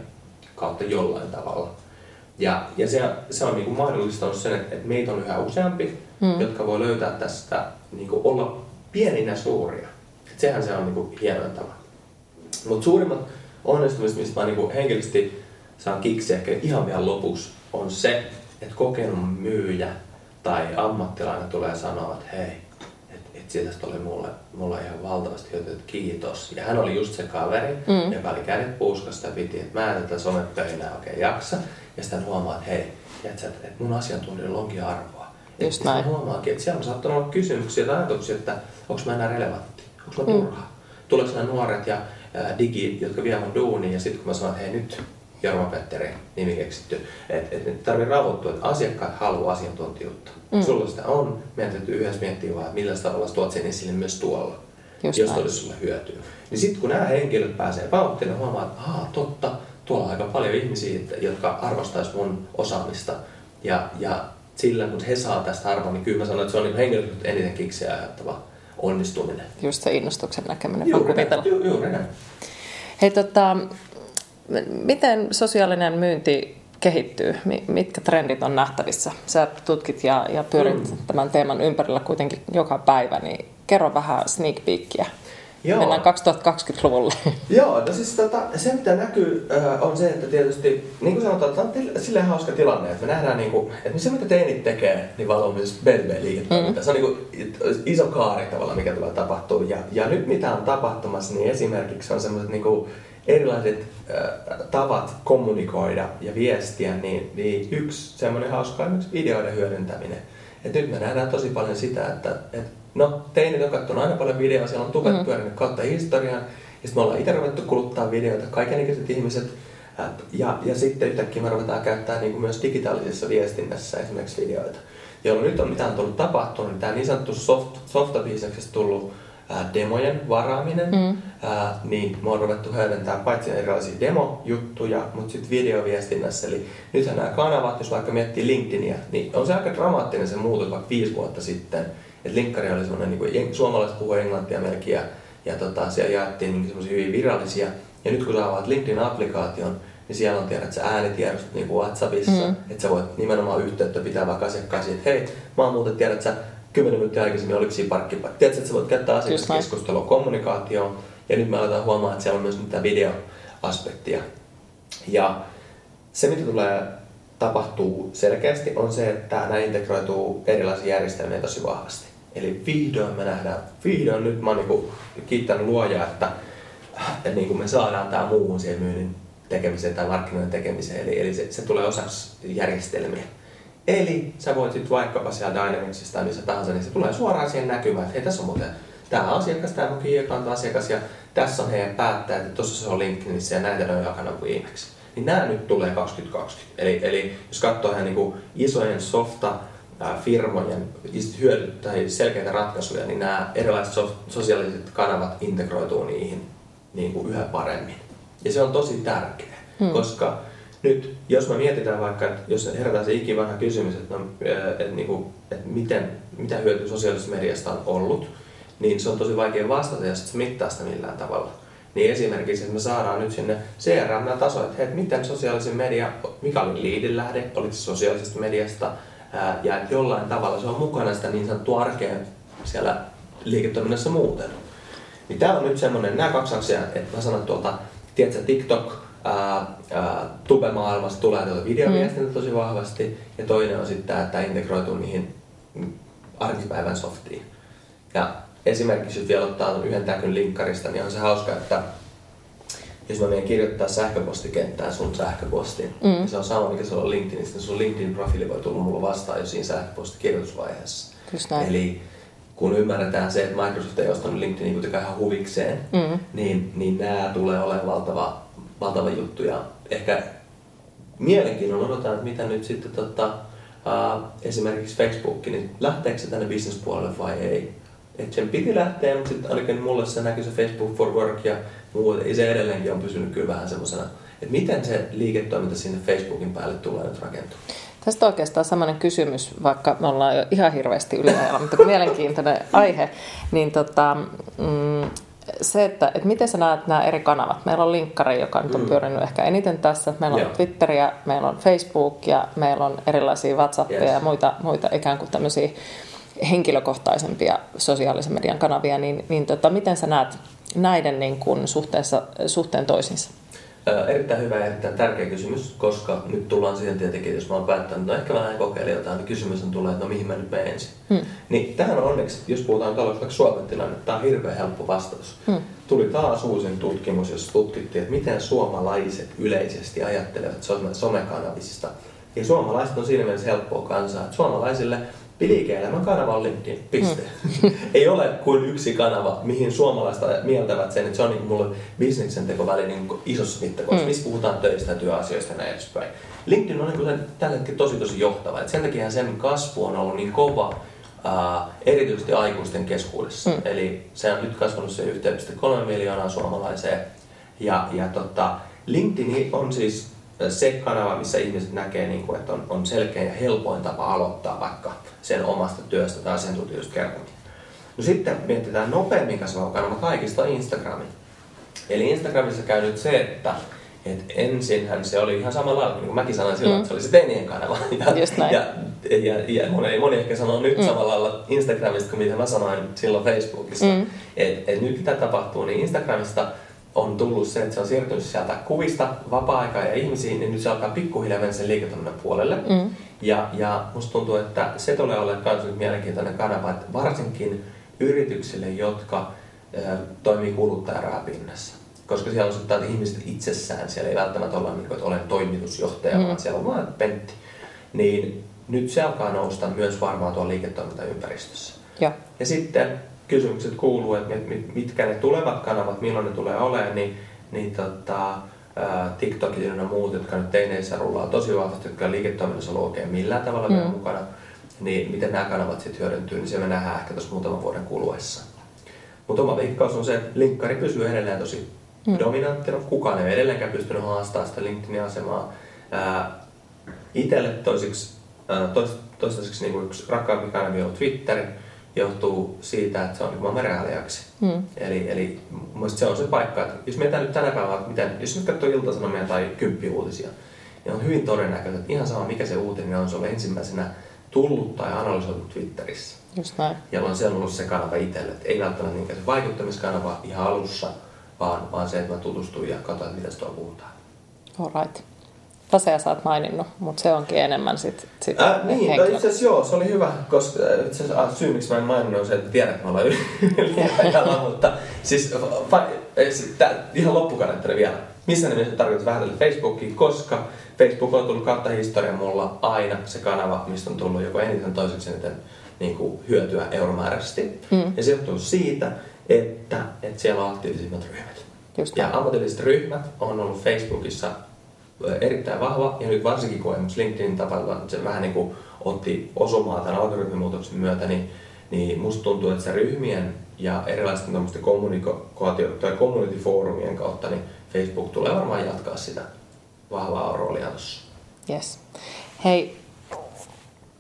kautta jollain tavalla. Ja, ja se, se on niin kuin mahdollistanut sen, että, että meitä on yhä useampi, mm. jotka voi löytää tästä, niin kuin olla pieninä suuria. Et sehän se on niin kuin hienointava. Mutta suurimmat onnistumiset, mistä mä niinku henkilösti saan kiksi ehkä ihan vielä lopuksi, on se, että kokenut myyjä tai ammattilainen tulee sanoa, että hei, että et siitä oli mulle, mulle ihan valtavasti hyötyä, että kiitos. Ja hän oli just se kaveri, mm. joka oli kädet puuskasta ja piti, että mä en tätä somepöinää oikein jaksa. Ja sitten huomaa, että hei, että, että mun asiantuntijoilla onkin arvoa. Just et näin. Huomaakin, että siellä on saattanut olla kysymyksiä tai ajatuksia, että onko mä enää relevantti, onko mä turha. Mm. Tuleeko nämä nuoret ja digi, jotka vie mun duuniin ja sitten kun mä sanon, että hei nyt Jorma Petteri nimi keksitty, että et, et tarvii rauhoittua, että asiakkaat haluaa asiantuntijuutta. Mm. Sulla sitä on, meidän täytyy yhdessä miettiä vaan, että millä tavalla tuot sen esille myös tuolla, Just jos olisi sulle hyötyä. Niin sitten kun nämä henkilöt pääsee vauhtiin, ne huomaa, että Aa, totta, tuolla on aika paljon ihmisiä, jotka arvostaisi mun osaamista. Ja, ja sillä kun he saa tästä arvoa, niin kyllä mä sanon, että se on niin henkilöt eniten kiksiä ajattava onnistuminen. Just se innostuksen näkeminen. Juuri näin. Ju, juuri näin. Hei, tota, miten sosiaalinen myynti kehittyy? Mitkä trendit on nähtävissä? Sä tutkit ja, ja pyörit mm. tämän teeman ympärillä kuitenkin joka päivä, niin kerro vähän sneak peekia. Joo. Mennään 2020-luvulle. Joo, no siis tota, se mitä näkyy äh, on se, että tietysti, niin kuin sanotaan, että on silleen hauska tilanne, että me nähdään, niin kuin, että se mitä teinit tekee, niin valuu myös BNB-liiketoiminta. Mm. Se on niin kuin, iso kaari tavalla, mikä tulee tapahtuu. Ja, ja nyt mitä on tapahtumassa, niin esimerkiksi on semmoiset niin kuin, erilaiset äh, tavat kommunikoida ja viestiä, niin, niin yksi semmoinen hauska on videoiden hyödyntäminen. Et nyt me nähdään tosi paljon sitä, että, että No, teinit on katsonut aina paljon videoa, siellä on tukat mm. pyörinyt kautta historian. Ja sitten me ollaan itse ruvettu kuluttaa videoita, kaikenikäiset ihmiset. Ja, ja sitten yhtäkkiä me ruvetaan käyttää niin kuin myös digitaalisessa viestinnässä esimerkiksi videoita. Jolloin nyt on mitä on tullut tapahtunut, niin tämä niin sanottu soft, softabisneksessä tullut ää, demojen varaaminen, mm. ää, niin me on ruvettu hyödyntää paitsi erilaisia demojuttuja, mutta sitten videoviestinnässä. Eli nythän nämä kanavat, jos vaikka miettii LinkedInia, niin on se aika dramaattinen se muutos vaikka viisi vuotta sitten et linkkari oli semmoinen, niin kuin, suomalaiset puhuivat englantia melkein ja, ja tota, siellä jaettiin niin semmoisia hyvin virallisia. Ja nyt kun sä avaat LinkedIn-applikaation, niin siellä on tiedät, että äänitiedostot niin kuin WhatsAppissa, mm. että sä voit nimenomaan yhteyttä pitää vaikka asiakkaisiin, että hei, mä oon muuten tiedät, että sä 10 minuuttia aikaisemmin oliko siinä parkkipaikka. Tiedätkö, että sä voit käyttää asiakaskeskustelua kommunikaatioon, ja nyt me aletaan huomaa, että siellä on myös niitä videoaspektia. Ja se, mitä tulee tapahtuu selkeästi, on se, että nämä integroituu erilaisiin järjestelmiin tosi vahvasti. Eli vihdoin me nähdään, vihdoin nyt mä oon niin kiittänyt luojaa, että, että niin kuin me saadaan tämä muuhun siihen myynnin tekemiseen tai markkinoiden tekemiseen. Eli, eli se, se tulee osaksi järjestelmiä. Eli sä voit sitten vaikkapa siellä Dynamicsista tai missä tahansa, niin se tulee suoraan siihen näkymään, että hei tässä on muuten tämä asiakas, tämä on kiekanta asiakas ja tässä on heidän päättäjät, että tuossa se on LinkedInissä ja näitä on jakanut viimeksi. Niin nämä nyt tulee 2020. Eli, eli jos katsoo ihan niin kuin isojen softa firmojen hyödyt tai selkeitä ratkaisuja, niin nämä erilaiset sosiaaliset kanavat integroituu niihin niin kuin yhä paremmin. Ja se on tosi tärkeää, hmm. koska nyt jos me mietitään vaikka, että jos herätään se ikivanha kysymys, että, no, että, niin kuin, että miten, mitä hyötyä sosiaalisesta mediasta on ollut, niin se on tosi vaikea vastata, jos se mittaa sitä millään tavalla. Niin esimerkiksi, että me saadaan nyt sinne CRM-tasolle, että, hei, että miten sosiaalisen media, mikä oli liidin lähde, oliko se sosiaalisesta mediasta, ja että jollain tavalla se on mukana sitä niin sanottua arkea siellä liiketoiminnassa muuten. Niin tää on nyt semmonen, nämä kaksi asiaa, että mä sanon tuolta, tiedätkö, TikTok, ää, ää, tube-maailmassa tulee tuota videoviestintä mm. tosi vahvasti, ja toinen on sitten tämä, että integroituu niihin arkipäivän softiin. Ja esimerkiksi jos vielä ottaa yhden täkyn linkkarista, niin on se hauska, että jos mä menen kirjoittaa sähköpostikenttään sun sähköpostiin, mm. niin se on sama, mikä se on LinkedInistä, niin sun LinkedIn-profiili voi tulla mulle vastaan jo siinä sähköpostikirjoitusvaiheessa. Eli kun ymmärretään se, että Microsoft ei ostanut LinkedInin kuitenkaan ihan huvikseen, mm. niin, niin nämä tulee olemaan valtava, valtava juttu. Ja ehkä mielenkiinnolla odotetaan, että mitä nyt sitten tota, uh, esimerkiksi Facebook, niin lähteekö se tänne business-puolelle vai ei. Et sen piti lähteä, mutta sitten ainakin mulle se näkyy se Facebook for Work ja muu, se edelleenkin on pysynyt kyllä vähän semmoisena, että miten se liiketoiminta sinne Facebookin päälle tulee nyt rakentua. Tästä on oikeastaan sellainen kysymys, vaikka me ollaan jo ihan hirveästi yliajalla, mutta kun mielenkiintoinen aihe, niin tota, mm, se, että, että miten sä näet nämä eri kanavat. Meillä on linkkari, joka nyt on mm. pyörinyt ehkä eniten tässä. Meillä on yeah. Twitteriä, meillä on Facebook ja meillä on erilaisia WhatsAppia yes. ja muita, muita ikään kuin tämmöisiä henkilökohtaisempia sosiaalisen median kanavia. Niin, niin tota, miten sä näet näiden niin kuin suhteessa, suhteen toisinsa? Erittäin hyvä ja erittäin tärkeä kysymys, koska nyt tullaan siihen tietenkin, jos mä oon päättänyt, no ehkä vähän kokeilla jotain, niin kysymys on tulee, että no mihin mä nyt menen ensin. Hmm. Niin tähän on onneksi, jos puhutaan talous vaikka Suomen tilanne, tämä on hirveän helppo vastaus. Hmm. Tuli taas uusin tutkimus, jossa tutkittiin, että miten suomalaiset yleisesti ajattelevat somekanavisista. Ja suomalaiset on siinä mielessä helppoa kansaa, että suomalaisille Liike-elämän kanava on LinkedIn, piste. Mm. Ei ole kuin yksi kanava, mihin suomalaiset mieltävät sen, että se on niin mulle bisneksen tekoväli niin isossa mittakossa, mm. missä puhutaan töistä ja työasioista ja näin edespäin. LinkedIn on niin tällä hetkellä tosi tosi johtava. Et sen takia sen kasvu on ollut niin kova, uh, erityisesti aikuisten keskuudessa. Mm. Eli se on nyt kasvanut se 1,3 miljoonaa suomalaiseen. Ja, ja tota, LinkedIn on siis se kanava, missä ihmiset näkee, niin kuin, että on, on selkeä ja helpoin tapa aloittaa vaikka sen omasta työstä tai asiantuntijuudesta kertominen. No sitten mietitään nopeammin kasvava kanava kaikista Instagrami. Eli Instagramissa käy nyt se, että et ensinhän se oli ihan samalla niin kuin mäkin sanoin silloin, mm. että se oli se teinien kanava. Ja, Just näin. ja, ja, ja moni, moni ehkä sanoo nyt mm. samalla lailla Instagramista kuin mitä mä sanoin silloin Facebookissa. Mm. Et, et nyt mitä tapahtuu, niin Instagramista on tullut se, että se on siirtynyt sieltä kuvista vapaa-aikaa ja ihmisiin, niin nyt se alkaa pikkuhiljaa mennä sen liiketoiminnan puolelle. Mm. Ja, ja musta tuntuu, että se tulee olemaan myös nyt mielenkiintoinen kanava, että varsinkin yrityksille, jotka äh, toimii kuluttajarahapinnassa. Koska siellä on sitten ihmiset itsessään, siellä ei välttämättä olla niin kuin, että olen toimitusjohtaja, mm. vaan siellä on vain pentti. Niin nyt se alkaa nousta myös varmaan tuolla liiketoimintaympäristössä. Ja, ja sitten kysymykset kuuluu, että mitkä ne tulevat kanavat, milloin ne tulee olemaan, niin, niin tota, TikTokit ja muut, jotka nyt teineissä rullaa tosi vahvasti, jotka liiketoiminnassa ollut oikein millään tavalla mm. mukana, niin miten nämä kanavat sitten hyödyntyy, niin se me nähdään ehkä tuossa muutaman vuoden kuluessa. Mutta oma veikkaus on se, että linkkari pysyy edelleen tosi mm. dominanttina. Kukaan ei edelleenkään pystynyt haastamaan sitä LinkedInin asemaa. Itselle toisiksi, toistaiseksi niin yksi rakkaampi kanavi on Twitter, johtuu siitä, että se on niin maailman reaaliaksi. Mm. Eli, eli mielestäni se on se paikka, että jos mietitään nyt tänä päivänä, miten, jos nyt katsoo iltasanomia tai kymppiuutisia, niin on hyvin todennäköistä, että ihan sama mikä se uutinen on, se on ensimmäisenä tullut tai analysoitu Twitterissä. Just näin. Jolloin se on ollut se kanava itselle. Että ei välttämättä niinkään se vaikuttamiskanava ihan alussa, vaan, vaan se, että mä tutustun ja katson, että mitä tuolla puhutaan. All Taseja sä oot maininnut, mutta se onkin enemmän sit, sit äh, Niin, no itse asiassa joo, se oli hyvä, koska äh, itse asiassa ah, syy miksi mä en maininnut on se, että tiedän, että mä olen yliajalla, mutta siis, fa, siis tää, ihan loppukalentteri vielä. Missä nimessä tarkoitus vähätellä Facebookia, koska Facebook on tullut kautta historian mulla aina se kanava, mistä on tullut joko eniten toiseksi eniten niin kuin hyötyä euromääräisesti. Mm. Ja se johtuu siitä, että, että siellä on aktiivisimmat ryhmät. Just ja ammatilliset ryhmät on ollut Facebookissa erittäin vahva ja nyt varsinkin kun esimerkiksi LinkedIn tapalla se vähän niin kuin otti osumaa tämän algoritmimuutoksen myötä, niin, niin musta tuntuu, että se ryhmien ja erilaisten kommunikaatio- tai community-foorumien kautta niin Facebook tulee varmaan jatkaa sitä vahvaa roolia tuossa. Yes. Hei,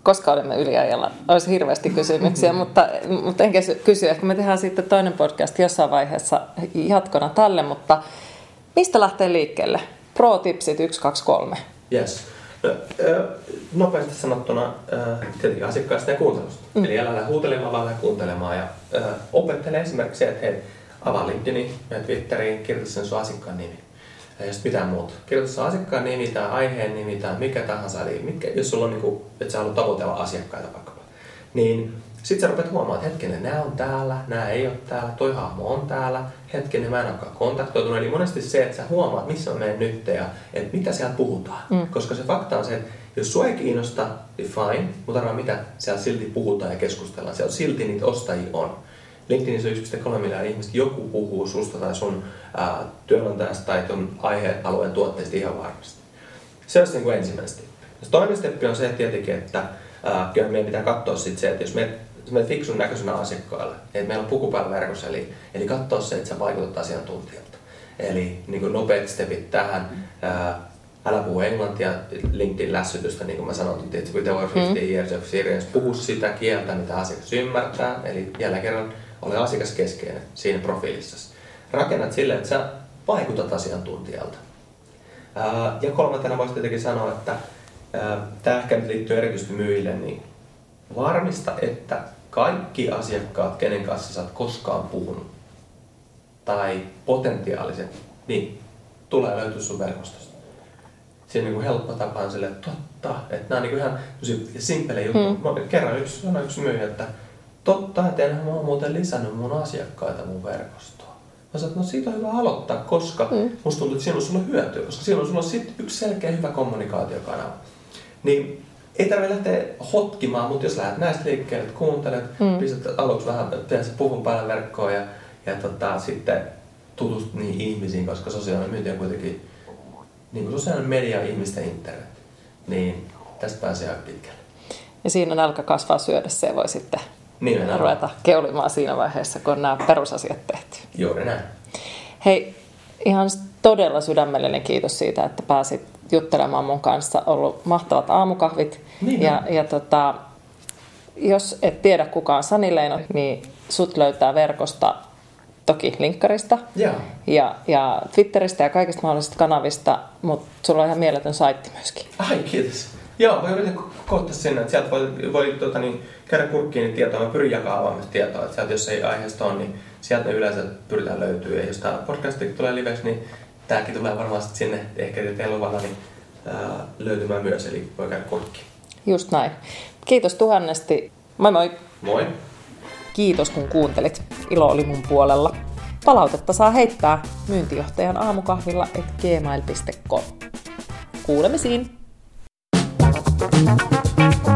koska olemme yliajalla, olisi hirveästi kysymyksiä, mutta, mutta enkä kysy. Ehkä me tehdään sitten toinen podcast jossain vaiheessa jatkona tälle, mutta mistä lähtee liikkeelle? Pro-tipsit 1, 2, 3. Yes. No, nopeasti sanottuna tietenkin asiakkaasta ja kuuntelusta. Mm. Eli älä lähde huutelemaan, vaan lähde kuuntelemaan ja opettele esimerkiksi se, että hei, avaa LinkedInin, mene Twitteriin, kirjoita sen sun asiakkaan nimi. Ja sitten mitään muuta. Kirjoita sen asiakkaan nimi tai aiheen nimi tai mikä tahansa. Eli mitkä, jos sulla on, niin kuin, että sä haluat tavoitella asiakkaita vaikkapa, niin sitten sä rupeat huomaamaan, että hetkinen, nämä on täällä, nämä ei ole täällä, toi hahmo on täällä, hetkinen, mä en olekaan kontaktoitunut. Eli monesti se, että sä huomaat, missä on meidän nyt ja että mitä siellä puhutaan. Mm. Koska se fakta on se, että jos sua ei kiinnosta, niin fine, mutta arvaa mitä siellä silti puhutaan ja keskustellaan. Siellä silti niitä ostajia on. LinkedInissä on 1,3 miljoonaa ihmistä, joku puhuu susta tai sun ää, työnantajasta tai tuon aihealueen tuotteista ihan varmasti. Se olisi niin kuin ensimmäinen steppi. Toinen steppi on se että tietenkin, että ää, kyllä meidän pitää katsoa sit se, että jos me fiksun näköisenä asiakkaalle, että meillä on pukupäällä eli, eli katsoa se, että sä vaikutat asiantuntijalta. Eli niin nopeat stepit tähän, ää, älä puhu englantia, LinkedIn lässytystä, niin kuin mä sanoin, että with over 50 mm. years of experience, puhu sitä kieltä, mitä asiakas ymmärtää, eli jälleen kerran ole asiakaskeskeinen siinä profiilissa. Rakennat sille, että sä vaikutat asiantuntijalta. Ää, ja kolmantena voisi tietenkin sanoa, että tämä ehkä nyt liittyy erityisesti myyjille, niin varmista, että kaikki asiakkaat, kenen kanssa sä oot koskaan puhunut, tai potentiaaliset, niin tulee löytyä sun verkostosta. Se on niin kuin helppo tapa on sille, että totta, että nämä on niin ihan simppele juttu. Hmm. Kerran yksi sanoi yksi myyjä, että totta, että enhän mä oon muuten lisännyt mun asiakkaita mun verkostoon. Mä sanoin, että no siitä on hyvä aloittaa, koska hmm. musta tuntuu, että siinä on sulle hyötyä, koska silloin sulla on sit yksi selkeä hyvä kommunikaatiokanava. Niin ei tarvitse lähteä hotkimaan, mutta jos lähdet näistä liikkeelle, kuuntelet, mm. pistät aluksi vähän tehdä se puvun päälle verkkoon ja, ja tota, sitten tutustut niihin ihmisiin, koska sosiaalinen myynti on kuitenkin niin kuin sosiaalinen media ihmisten internet, niin tästä pääsee aika pitkälle. Ja siinä nälkä kasvaa syödessä ja voi sitten Nimenomaan. ruveta keulimaan siinä vaiheessa, kun on nämä perusasiat tehty. Juuri näin. Hei, ihan todella sydämellinen kiitos siitä, että pääsit juttelemaan mun kanssa. Ollut mahtavat aamukahvit. Niin, ja, ja tota, jos et tiedä kuka on Sani Leino, niin sut löytää verkosta toki linkkarista ja, ja, ja Twitteristä ja kaikista mahdollisista kanavista, mutta sulla on ihan mieletön saitti myöskin. Ai, kiitos. Joo, voi yritän kohta sinne, että sieltä voi, voi tota, niin, käydä kurkkiin niin tietoa. Mä pyrin jakaa avoimesti tietoa, että sieltä jos ei aiheesta ole, niin sieltä ne yleensä pyritään löytyä. Ja jos tämä podcast tulee liveksi, niin tämäkin tulee varmaan sinne ehkä teillä luvalla niin, ää, löytymään myös, eli voi käydä kurkkiin. Just näin. Kiitos tuhannesti. Moi moi. Moi. Kiitos kun kuuntelit. Ilo oli mun puolella. Palautetta saa heittää myyntijohtajan aamukahvilla et gmail.com. Kuulemisiin! Thank you.